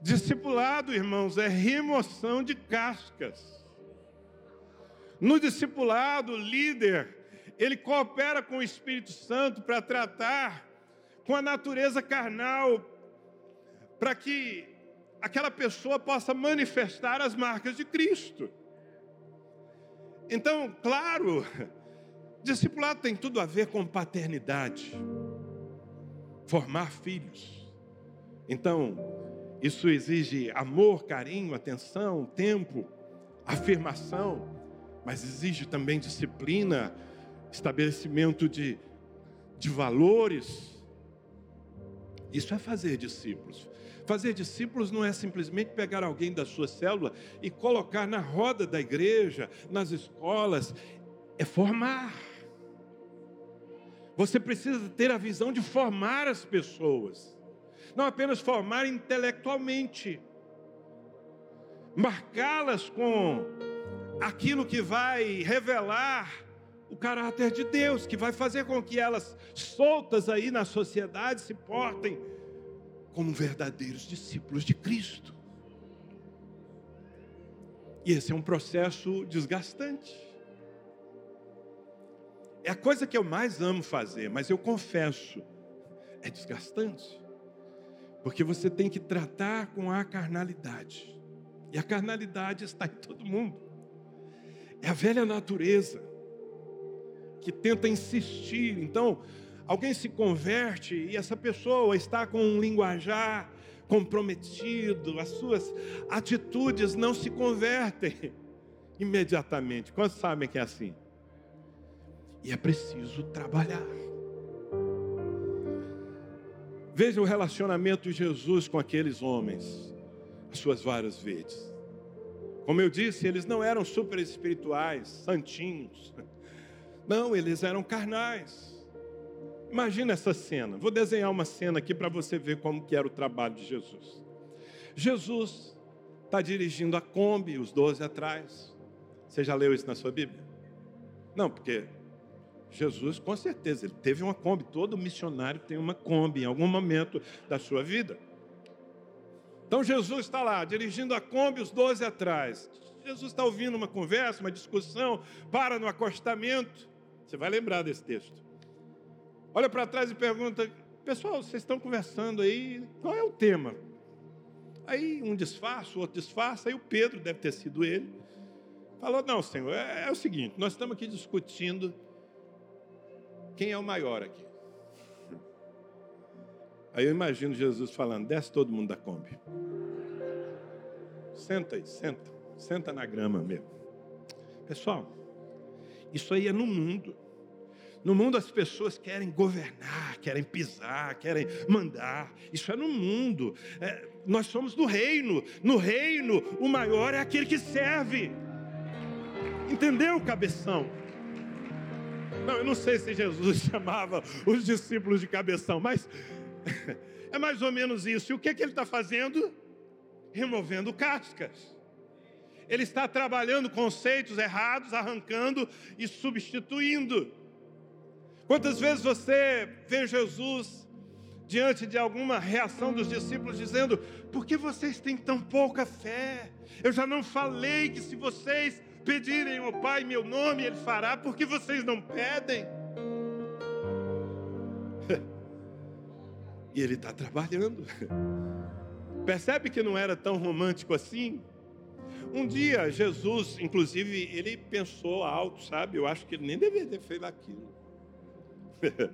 Discipulado, irmãos, é remoção de cascas. No discipulado, o líder, ele coopera com o Espírito Santo para tratar com a natureza carnal, para que aquela pessoa possa manifestar as marcas de Cristo. Então, claro, discipulado tem tudo a ver com paternidade, formar filhos. Então, isso exige amor, carinho, atenção, tempo, afirmação mas exige também disciplina, estabelecimento de, de valores. Isso é fazer discípulos. Fazer discípulos não é simplesmente pegar alguém da sua célula e colocar na roda da igreja, nas escolas, é formar. Você precisa ter a visão de formar as pessoas, não apenas formar intelectualmente, marcá-las com aquilo que vai revelar o caráter de Deus, que vai fazer com que elas, soltas aí na sociedade, se portem como verdadeiros discípulos de Cristo. E esse é um processo desgastante. É a coisa que eu mais amo fazer, mas eu confesso, é desgastante. Porque você tem que tratar com a carnalidade. E a carnalidade está em todo mundo. É a velha natureza que tenta insistir. Então, alguém se converte e essa pessoa está com um linguajar comprometido, as suas atitudes não se convertem *laughs* imediatamente. Quantos sabem que é assim? E é preciso trabalhar. Veja o relacionamento de Jesus com aqueles homens, as suas várias vezes. Como eu disse, eles não eram super espirituais, santinhos. *laughs* Não, eles eram carnais. Imagina essa cena. Vou desenhar uma cena aqui para você ver como que era o trabalho de Jesus. Jesus está dirigindo a Kombi, os doze atrás. Você já leu isso na sua Bíblia? Não, porque Jesus, com certeza, ele teve uma Kombi. Todo missionário tem uma Kombi em algum momento da sua vida. Então Jesus está lá, dirigindo a Kombi, os doze atrás. Jesus está ouvindo uma conversa, uma discussão, para no acostamento. Você vai lembrar desse texto. Olha para trás e pergunta: Pessoal, vocês estão conversando aí, qual é o tema? Aí um disfarça, o outro disfarça, aí o Pedro, deve ter sido ele, falou: Não, Senhor, é, é o seguinte, nós estamos aqui discutindo quem é o maior aqui. Aí eu imagino Jesus falando: desce todo mundo da Kombi. Senta aí, senta. Senta na grama mesmo. Pessoal, isso aí é no mundo. No mundo as pessoas querem governar, querem pisar, querem mandar. Isso é no mundo. É, nós somos do reino. No reino, o maior é aquele que serve. Entendeu, cabeção? Não, eu não sei se Jesus *laughs* chamava os discípulos de cabeção, mas *laughs* é mais ou menos isso. E o que, é que ele está fazendo? Removendo cascas. Ele está trabalhando conceitos errados, arrancando e substituindo. Quantas vezes você vê Jesus diante de alguma reação dos discípulos dizendo: Por que vocês têm tão pouca fé? Eu já não falei que se vocês pedirem ao Pai meu nome, Ele fará, por que vocês não pedem? *laughs* E ele está trabalhando. *laughs* Percebe que não era tão romântico assim? Um dia, Jesus, inclusive, ele pensou alto, sabe? Eu acho que ele nem deveria ter feito aquilo. *laughs*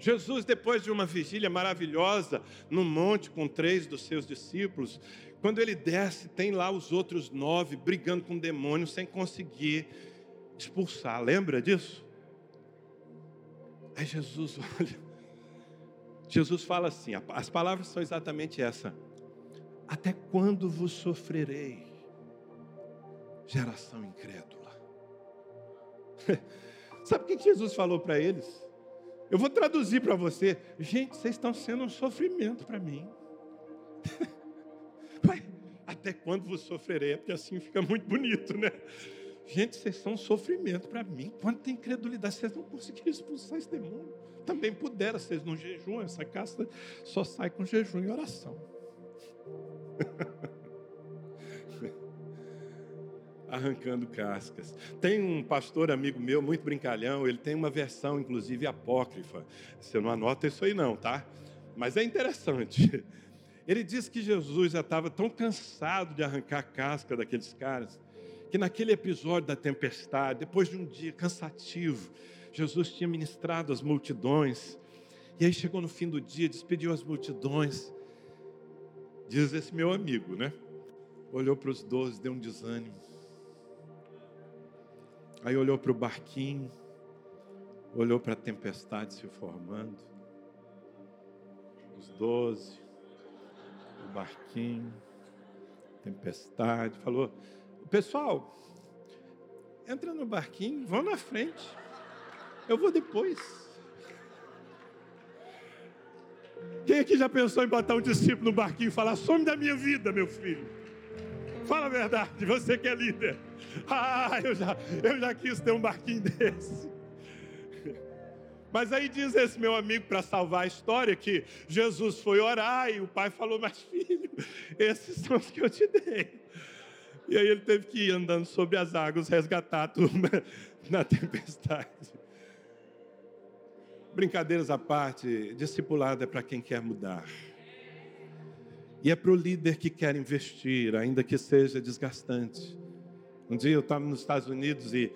Jesus, depois de uma vigília maravilhosa no monte com três dos seus discípulos, quando ele desce, tem lá os outros nove brigando com demônios sem conseguir expulsar. Lembra disso? Aí Jesus *laughs* olha Jesus fala assim, as palavras são exatamente essa. Até quando vos sofrerei, geração incrédula? *laughs* Sabe o que Jesus falou para eles? Eu vou traduzir para você. Gente, vocês estão sendo um sofrimento para mim. *laughs* Ué, até quando vos sofrerei? É porque assim fica muito bonito, né? Gente, vocês são um sofrimento para mim. Quanta incredulidade, vocês não conseguiram expulsar esse demônio. Também puderam, vocês não jejum, essa casta só sai com jejum e oração. *laughs* Arrancando cascas. Tem um pastor amigo meu, muito brincalhão, ele tem uma versão, inclusive, apócrifa. Você não anota isso aí, não, tá? Mas é interessante. *laughs* Ele diz que Jesus já estava tão cansado de arrancar a casca daqueles caras que naquele episódio da tempestade, depois de um dia cansativo, Jesus tinha ministrado às multidões, e aí chegou no fim do dia, despediu as multidões. Diz esse meu amigo, né? Olhou para os doze, deu um desânimo. Aí olhou para o barquinho, olhou para a tempestade se formando. Os doze, o barquinho, tempestade. Falou: Pessoal, entra no barquinho, vão na frente. Eu vou depois. Quem aqui já pensou em botar um discípulo no barquinho e falar: some da minha vida, meu filho? Fala a verdade, você que é líder. Ah, eu já, eu já quis ter um barquinho desse. Mas aí diz esse meu amigo, para salvar a história, que Jesus foi orar e o pai falou: Mas filho, esses são os que eu te dei. E aí ele teve que ir andando sobre as águas, resgatar a turma *laughs* na tempestade. Brincadeiras à parte, discipulado é para quem quer mudar. E é para o líder que quer investir, ainda que seja desgastante. Um dia eu estava nos Estados Unidos e,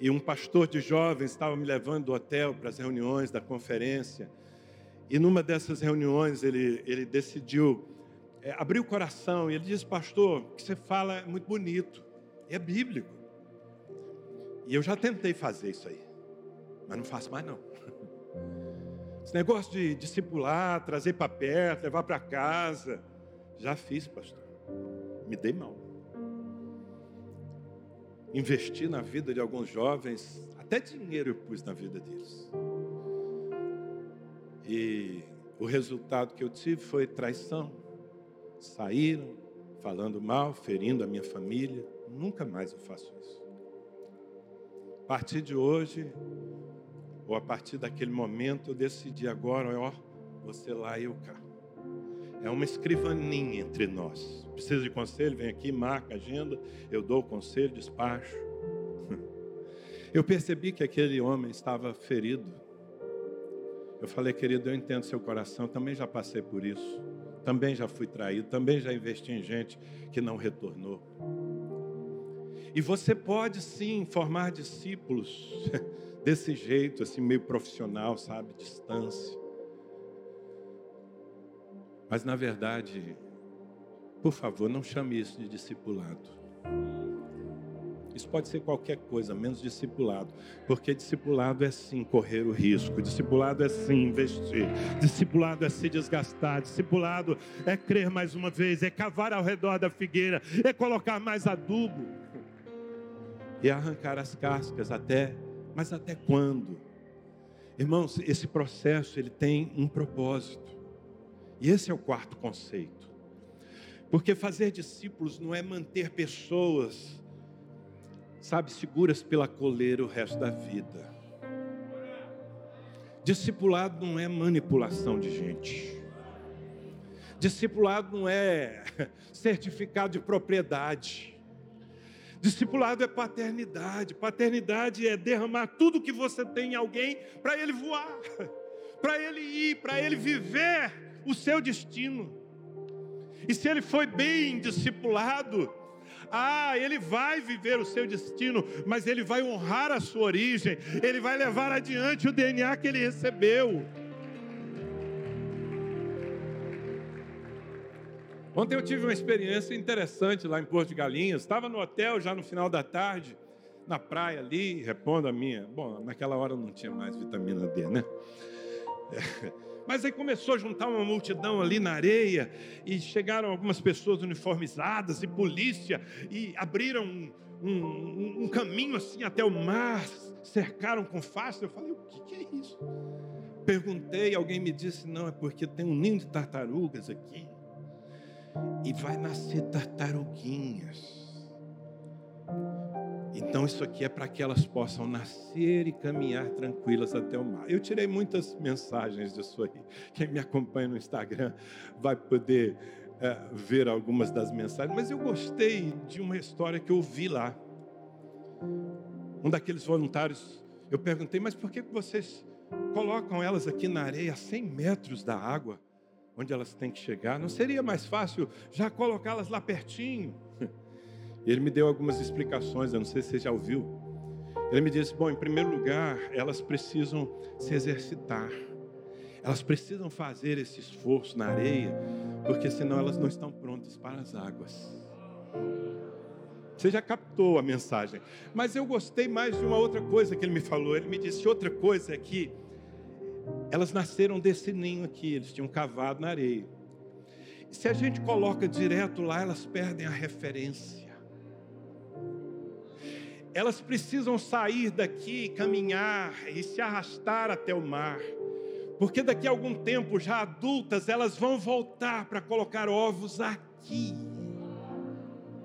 e um pastor de jovens estava me levando do hotel para as reuniões da conferência. E numa dessas reuniões ele, ele decidiu é, o coração e ele disse: Pastor, o que você fala é muito bonito, é bíblico. E eu já tentei fazer isso aí, mas não faço mais não. *laughs* Esse negócio de discipular, trazer para perto, levar para casa, já fiz, pastor. Me dei mal. Investi na vida de alguns jovens, até dinheiro eu pus na vida deles. E o resultado que eu tive foi traição. Saíram falando mal, ferindo a minha família. Nunca mais eu faço isso. A partir de hoje, ou a partir daquele momento, eu decidi agora, ó, você lá e eu cá. É uma escrivaninha entre nós. Precisa de conselho? Vem aqui, marca a agenda, eu dou o conselho, despacho. *laughs* Eu percebi que aquele homem estava ferido eu falei, querido, eu entendo seu coração, também já passei por isso. Também já fui traído, também já investi em gente que não retornou. E você pode sim formar discípulos *laughs* desse jeito, assim, meio profissional, sabe? Distância. Mas na verdade, por favor, não chame isso de discipulado. Isso pode ser qualquer coisa, menos discipulado. Porque discipulado é sim correr o risco, discipulado é sim investir, discipulado é se desgastar, discipulado é crer mais uma vez, é cavar ao redor da figueira, é colocar mais adubo e arrancar as cascas até, mas até quando? Irmãos, esse processo ele tem um propósito. E esse é o quarto conceito. Porque fazer discípulos não é manter pessoas sabe, seguras pela coleira o resto da vida. Discipulado não é manipulação de gente. Discipulado não é *laughs* certificado de propriedade. Discipulado é paternidade. Paternidade é derramar tudo que você tem em alguém para ele voar, *laughs* para ele ir, para ele viver o seu destino. E se ele foi bem discipulado, ah, ele vai viver o seu destino, mas ele vai honrar a sua origem, ele vai levar adiante o DNA que ele recebeu. Ontem eu tive uma experiência interessante lá em Porto de Galinhas. Estava no hotel já no final da tarde, na praia ali, repondo a minha. Bom, naquela hora não tinha mais vitamina D, né? É. *laughs* Mas aí começou a juntar uma multidão ali na areia, e chegaram algumas pessoas uniformizadas e polícia, e abriram um, um, um caminho assim até o mar, cercaram com faixa. Eu falei: o que, que é isso? Perguntei, alguém me disse: não, é porque tem um ninho de tartarugas aqui, e vai nascer tartaruguinhas. Então, isso aqui é para que elas possam nascer e caminhar tranquilas até o mar. Eu tirei muitas mensagens disso aí. Quem me acompanha no Instagram vai poder é, ver algumas das mensagens. Mas eu gostei de uma história que eu vi lá. Um daqueles voluntários, eu perguntei, mas por que vocês colocam elas aqui na areia, a 100 metros da água, onde elas têm que chegar? Não seria mais fácil já colocá-las lá pertinho? Ele me deu algumas explicações, eu não sei se você já ouviu. Ele me disse: bom, em primeiro lugar, elas precisam se exercitar, elas precisam fazer esse esforço na areia, porque senão elas não estão prontas para as águas. Você já captou a mensagem, mas eu gostei mais de uma outra coisa que ele me falou. Ele me disse: outra coisa é que elas nasceram desse ninho aqui, eles tinham cavado na areia. Se a gente coloca direto lá, elas perdem a referência elas precisam sair daqui, caminhar e se arrastar até o mar, porque daqui a algum tempo, já adultas, elas vão voltar para colocar ovos aqui.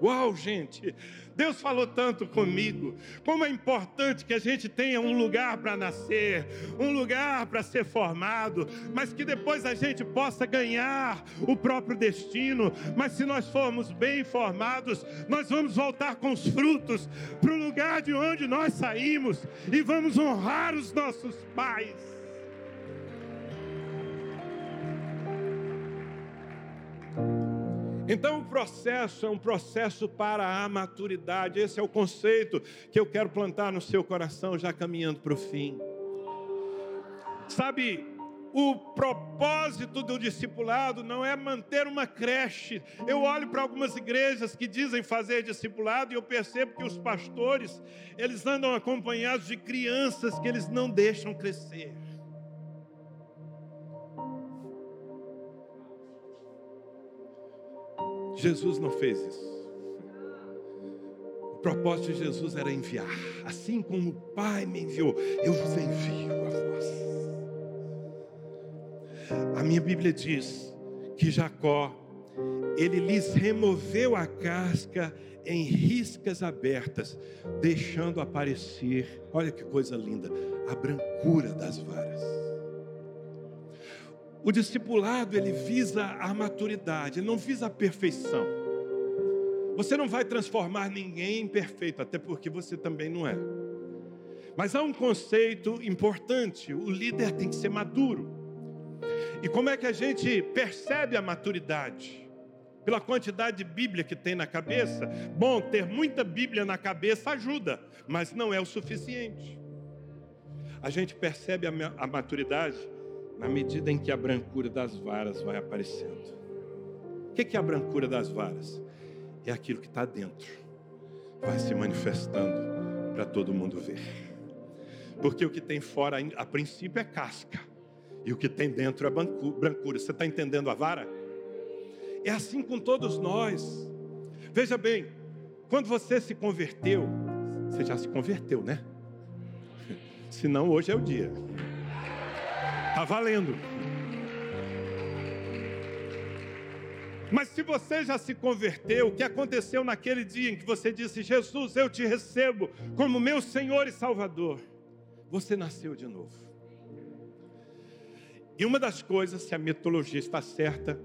Uau, gente! Deus falou tanto comigo. Como é importante que a gente tenha um lugar para nascer, um lugar para ser formado, mas que depois a gente possa ganhar o próprio destino. Mas se nós formos bem formados, nós vamos voltar com os frutos para o lugar de onde nós saímos e vamos honrar os nossos pais. Então, o processo é um processo para a maturidade. Esse é o conceito que eu quero plantar no seu coração, já caminhando para o fim. Sabe, o propósito do discipulado não é manter uma creche. Eu olho para algumas igrejas que dizem fazer discipulado e eu percebo que os pastores, eles andam acompanhados de crianças que eles não deixam crescer. Jesus não fez isso. O propósito de Jesus era enviar. Assim como o Pai me enviou, eu vos envio a vós. A minha Bíblia diz que Jacó, ele lhes removeu a casca em riscas abertas, deixando aparecer, olha que coisa linda, a brancura das varas. O discipulado, ele visa a maturidade, ele não visa a perfeição. Você não vai transformar ninguém em perfeito, até porque você também não é. Mas há um conceito importante: o líder tem que ser maduro. E como é que a gente percebe a maturidade? Pela quantidade de Bíblia que tem na cabeça. Bom, ter muita Bíblia na cabeça ajuda, mas não é o suficiente. A gente percebe a maturidade na medida em que a brancura das varas vai aparecendo. O que é a brancura das varas? É aquilo que está dentro, vai se manifestando para todo mundo ver. Porque o que tem fora, a princípio, é casca, e o que tem dentro é brancura. Você está entendendo a vara? É assim com todos nós. Veja bem, quando você se converteu, você já se converteu, né? *laughs* Senão hoje é o dia. Está valendo. Mas se você já se converteu, o que aconteceu naquele dia em que você disse: Jesus, eu te recebo como meu Senhor e Salvador? Você nasceu de novo. E uma das coisas, se a metodologia está certa,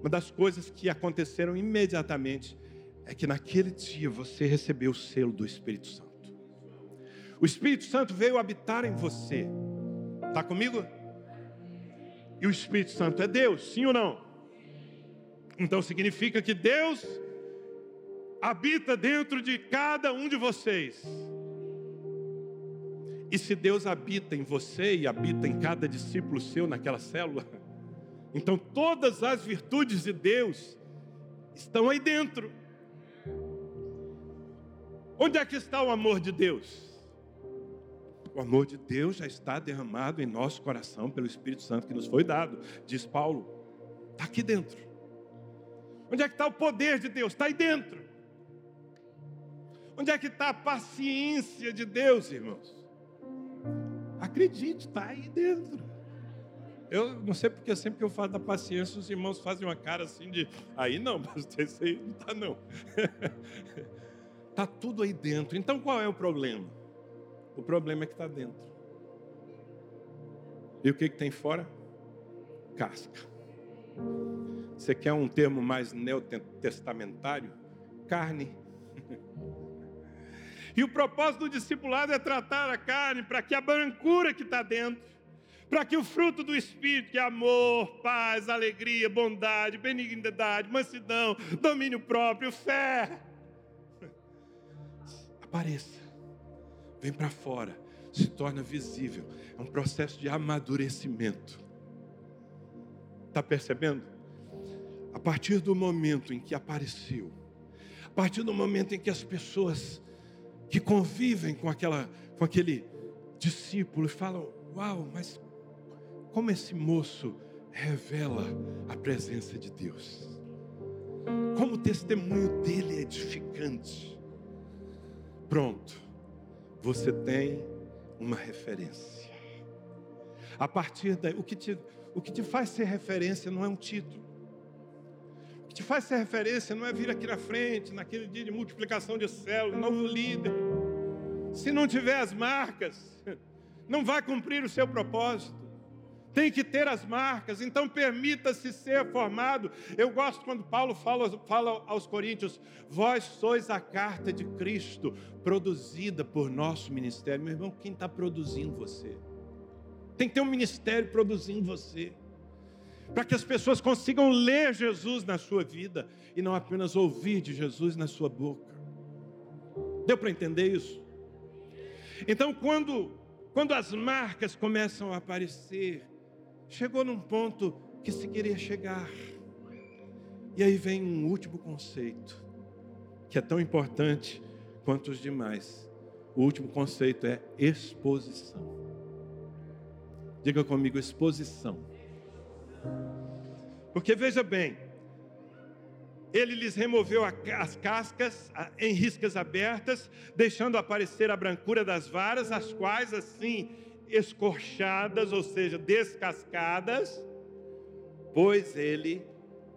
uma das coisas que aconteceram imediatamente é que naquele dia você recebeu o selo do Espírito Santo. O Espírito Santo veio habitar em você. Está comigo? E o Espírito Santo é Deus, sim ou não? Então significa que Deus habita dentro de cada um de vocês. E se Deus habita em você e habita em cada discípulo seu naquela célula, *laughs* então todas as virtudes de Deus estão aí dentro. Onde é que está o amor de Deus? O amor de Deus já está derramado em nosso coração pelo Espírito Santo que nos foi dado, diz Paulo. Está aqui dentro. Onde é que está o poder de Deus? Está aí dentro. Onde é que está a paciência de Deus, irmãos? Acredite, está aí dentro. Eu não sei porque sempre que eu falo da paciência, os irmãos fazem uma cara assim de aí não, *laughs* pastor, isso aí não está não. Está *laughs* tudo aí dentro. Então qual é o problema? O problema é que está dentro. E o que, que tem fora? Casca. Você quer um termo mais neotestamentário? Carne. *laughs* E o propósito do discipulado é tratar a carne para que a brancura que está dentro, para que o fruto do Espírito, que é amor, paz, alegria, bondade, benignidade, mansidão, domínio próprio, fé, *laughs* apareça vem para fora, se torna visível. É um processo de amadurecimento. Está percebendo? A partir do momento em que apareceu, a partir do momento em que as pessoas que convivem com, aquela, com aquele discípulo falam: Uau, mas como esse moço revela a presença de Deus. Como o testemunho dele é edificante. Pronto você tem uma referência. A partir daí, o que, te, o que te faz ser referência não é um título. O que te faz ser referência não é vir aqui na frente, naquele dia de multiplicação de células, novo líder. Se não tiver as marcas, *laughs* não vai cumprir o seu propósito tem que ter as marcas, então permita-se ser formado. Eu gosto quando Paulo fala, fala aos Coríntios: Vós sois a carta de Cristo, produzida por nosso ministério. Meu irmão, quem está produzindo você? Tem que ter um ministério produzindo você. para que as pessoas consigam ler Jesus na sua vida e não apenas ouvir de Jesus na sua boca. Deu para entender isso? Então, quando, quando as marcas começam a aparecer, chegou num ponto que se queria chegar. E aí vem um último conceito, que é tão importante quanto os demais. O último conceito é exposição. Diga comigo, exposição. Porque veja bem, ele lhes removeu as cascas em riscas abertas, deixando aparecer a brancura das varas, as quais assim escorchadas, ou seja, descascadas, pôs ele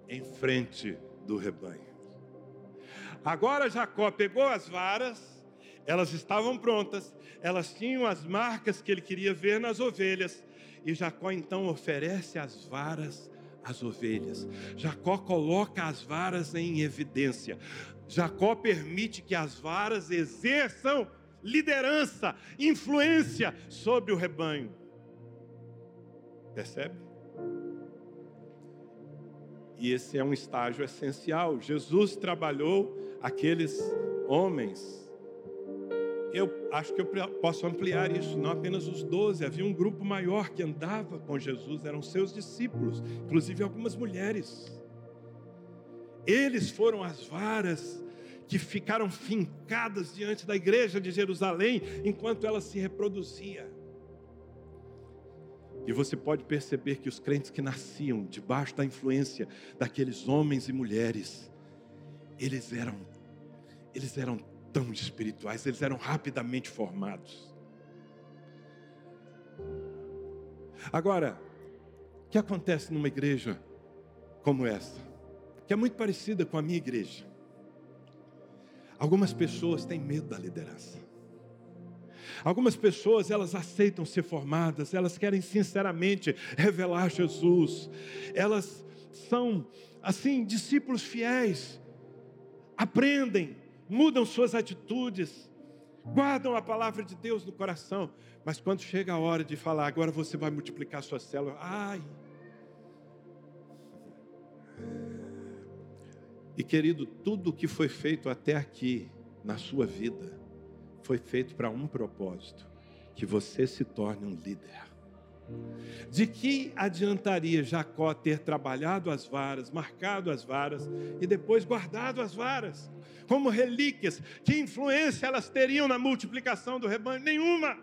em frente do rebanho. Agora Jacó pegou as varas, elas estavam prontas, elas tinham as marcas que ele queria ver nas ovelhas, e Jacó então oferece as varas às ovelhas. Jacó coloca as varas em evidência. Jacó permite que as varas exerçam liderança, influência sobre o rebanho. Percebe? E esse é um estágio essencial. Jesus trabalhou aqueles homens eu acho que eu posso ampliar isso, não apenas os doze, havia um grupo maior que andava com Jesus, eram seus discípulos, inclusive algumas mulheres. Eles foram as varas que ficaram fincadas diante da igreja de Jerusalém enquanto ela se reproduzia. E você pode perceber que os crentes que nasciam debaixo da influência daqueles homens e mulheres, eles eram eles eram tão espirituais, eles eram rapidamente formados. Agora, o que acontece numa igreja como essa, que é muito parecida com a minha igreja? Algumas pessoas têm medo da liderança. Algumas pessoas, elas aceitam ser formadas, elas querem sinceramente revelar Jesus. Elas são assim discípulos fiéis. Aprendem, mudam suas atitudes, guardam a palavra de Deus no coração, mas quando chega a hora de falar, agora você vai multiplicar sua célula, ai. E querido, tudo que foi feito até aqui na sua vida foi feito para um propósito: que você se torne um líder. De que adiantaria Jacó ter trabalhado as varas, marcado as varas e depois guardado as varas como relíquias? Que influência elas teriam na multiplicação do rebanho? Nenhuma.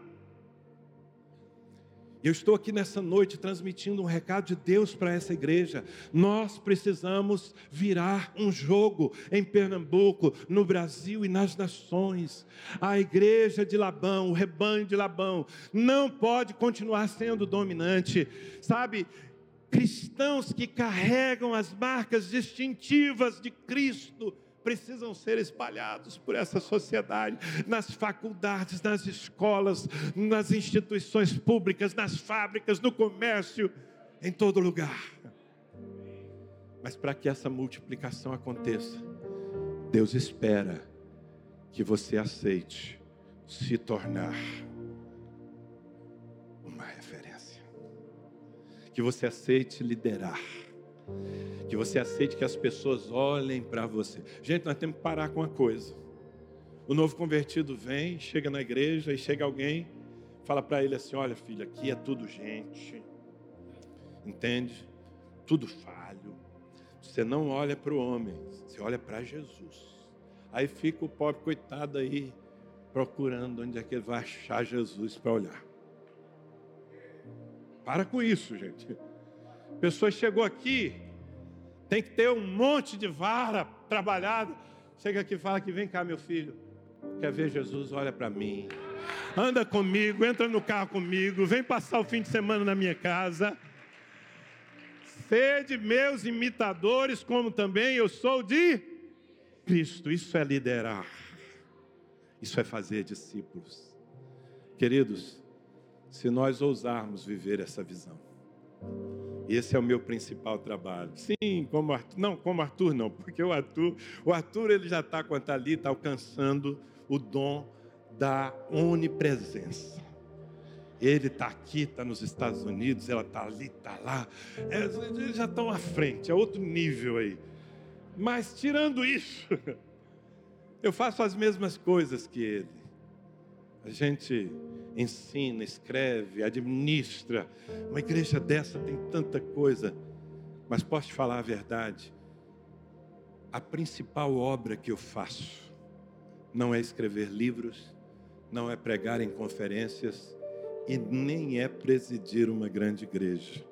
Eu estou aqui nessa noite transmitindo um recado de Deus para essa igreja. Nós precisamos virar um jogo em Pernambuco, no Brasil e nas nações. A igreja de Labão, o rebanho de Labão, não pode continuar sendo dominante. Sabe, cristãos que carregam as marcas distintivas de Cristo precisam ser espalhados por essa sociedade, nas faculdades, nas escolas, nas instituições públicas, nas fábricas, no comércio, em todo lugar. Mas para que essa multiplicação aconteça, Deus espera que você aceite se tornar uma referência, que você aceite liderar que você aceite que as pessoas olhem para você. Gente, nós temos que parar com uma coisa. O novo convertido vem, chega na igreja e chega alguém, fala para ele assim: Olha, filho, aqui é tudo gente, entende? Tudo falho. Você não olha para o homem, você olha para Jesus. Aí fica o pobre coitado aí procurando onde é que ele vai achar Jesus para olhar. Para com isso, gente. A pessoa chegou aqui, tem que ter um monte de vara trabalhada. Chega aqui e fala que vem cá, meu filho. Quer ver Jesus? Olha para mim. Anda comigo, entra no carro comigo, vem passar o fim de semana na minha casa. Sede meus imitadores, como também eu sou de Cristo. Isso é liderar. Isso é fazer discípulos. Queridos, se nós ousarmos viver essa visão, esse é o meu principal trabalho. Sim, como Arthur, não, como Arthur não, porque o Arthur, o Arthur ele já está com a Thalita alcançando o dom da onipresença. Ele está aqui, está nos Estados Unidos, ela está ali, está lá. É, eles já estão à frente, é outro nível aí. Mas tirando isso, *laughs* eu faço as mesmas coisas que ele. A gente ensina, escreve, administra. Uma igreja dessa tem tanta coisa. Mas posso te falar a verdade? A principal obra que eu faço não é escrever livros, não é pregar em conferências e nem é presidir uma grande igreja.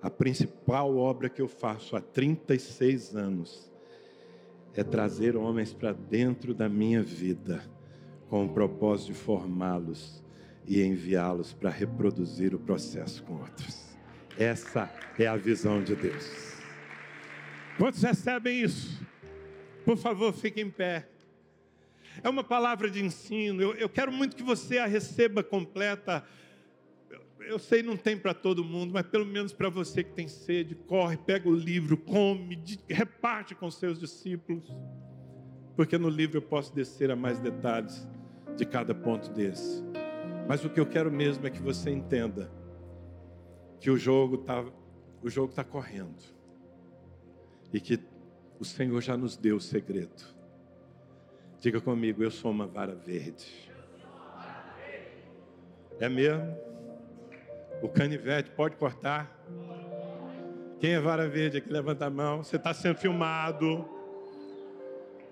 A principal obra que eu faço há 36 anos é trazer homens para dentro da minha vida, com o propósito de formá-los e enviá-los para reproduzir o processo com outros. Essa é a visão de Deus. Quantos recebem isso? Por favor, fiquem em pé. É uma palavra de ensino. Eu, eu quero muito que você a receba completa. Eu, sei não tem para todo mundo, mas pelo menos para você que tem sede, corre, pega o livro, come, reparte com seus discípulos. Porque no livro eu posso descer a mais detalhes de cada ponto desse. Mas o que eu quero mesmo é que você entenda que o jogo está o jogo está correndo e que o Senhor já nos deu o segredo. Diga comigo, eu sou uma vara verde. É mesmo? O canivete pode cortar? Quem é vara verde aqui? Levanta a mão. Você está sendo filmado.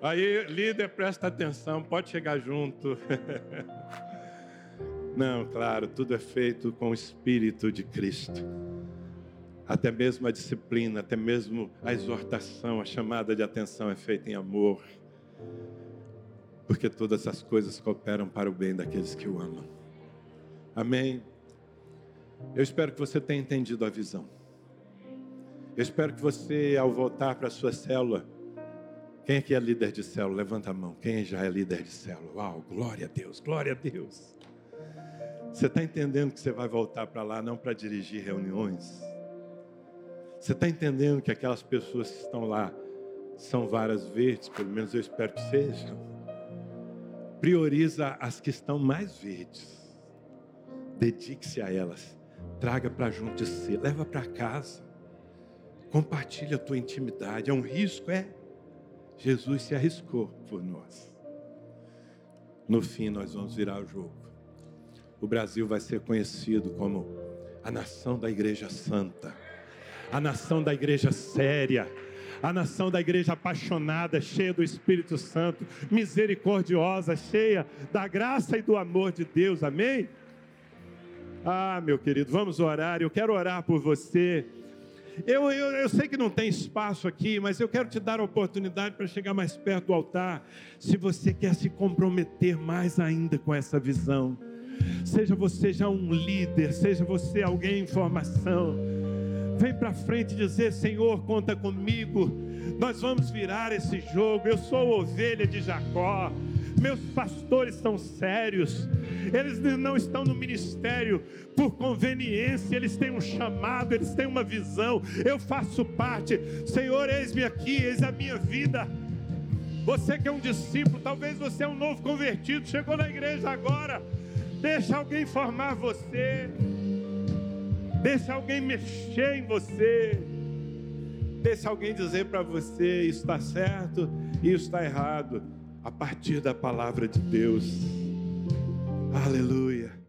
Aí, líder, presta atenção, pode chegar junto. *laughs* Não, claro, tudo é feito com o Espírito de Cristo. Até mesmo a disciplina, até mesmo a exortação, a chamada de atenção é feita em amor. Porque todas as coisas cooperam para o bem daqueles que o amam. Amém? Eu espero que você tenha entendido a visão. Eu espero que você, ao voltar para a sua célula, quem aqui é líder de célula? Levanta a mão. Quem já é líder de célula? Uau, glória a Deus, glória a Deus. Você está entendendo que você vai voltar para lá não para dirigir reuniões? Você está entendendo que aquelas pessoas que estão lá são varas verdes, pelo menos eu espero que sejam? Prioriza as que estão mais verdes. Dedique-se a elas. Traga para junto de si, leva para casa. Compartilha a tua intimidade. É um risco, é? Jesus se arriscou por nós. No fim, nós vamos virar o jogo o Brasil vai ser conhecido como a nação da igreja santa, a nação da igreja séria, a nação da igreja apaixonada, cheia do Espírito Santo, misericordiosa, cheia da graça e do amor de Deus, amém? Ah, meu querido, vamos orar. Eu quero orar por você. Eu, eu, eu, sei que não tem espaço aqui, mas eu quero te dar a oportunidade para chegar mais perto do altar. Se você quer se comprometer mais ainda com essa visão, Seja você já um líder, seja você alguém em formação. Vem para frente dizer: Senhor, conta comigo. Nós vamos virar esse jogo. Eu sou ovelha de Jacó. Meus pastores são sérios. Eles não estão no ministério por conveniência, eles têm um chamado, eles têm uma visão. Eu faço parte. Senhor, eis-me aqui, eis a minha vida. Você que é um discípulo, talvez você é um novo convertido, chegou na igreja agora. Deixa alguém formar você. Deixa alguém mexer em você. Deixa alguém dizer para você: isso está certo e isso está errado. A partir da palavra de Deus. Aleluia.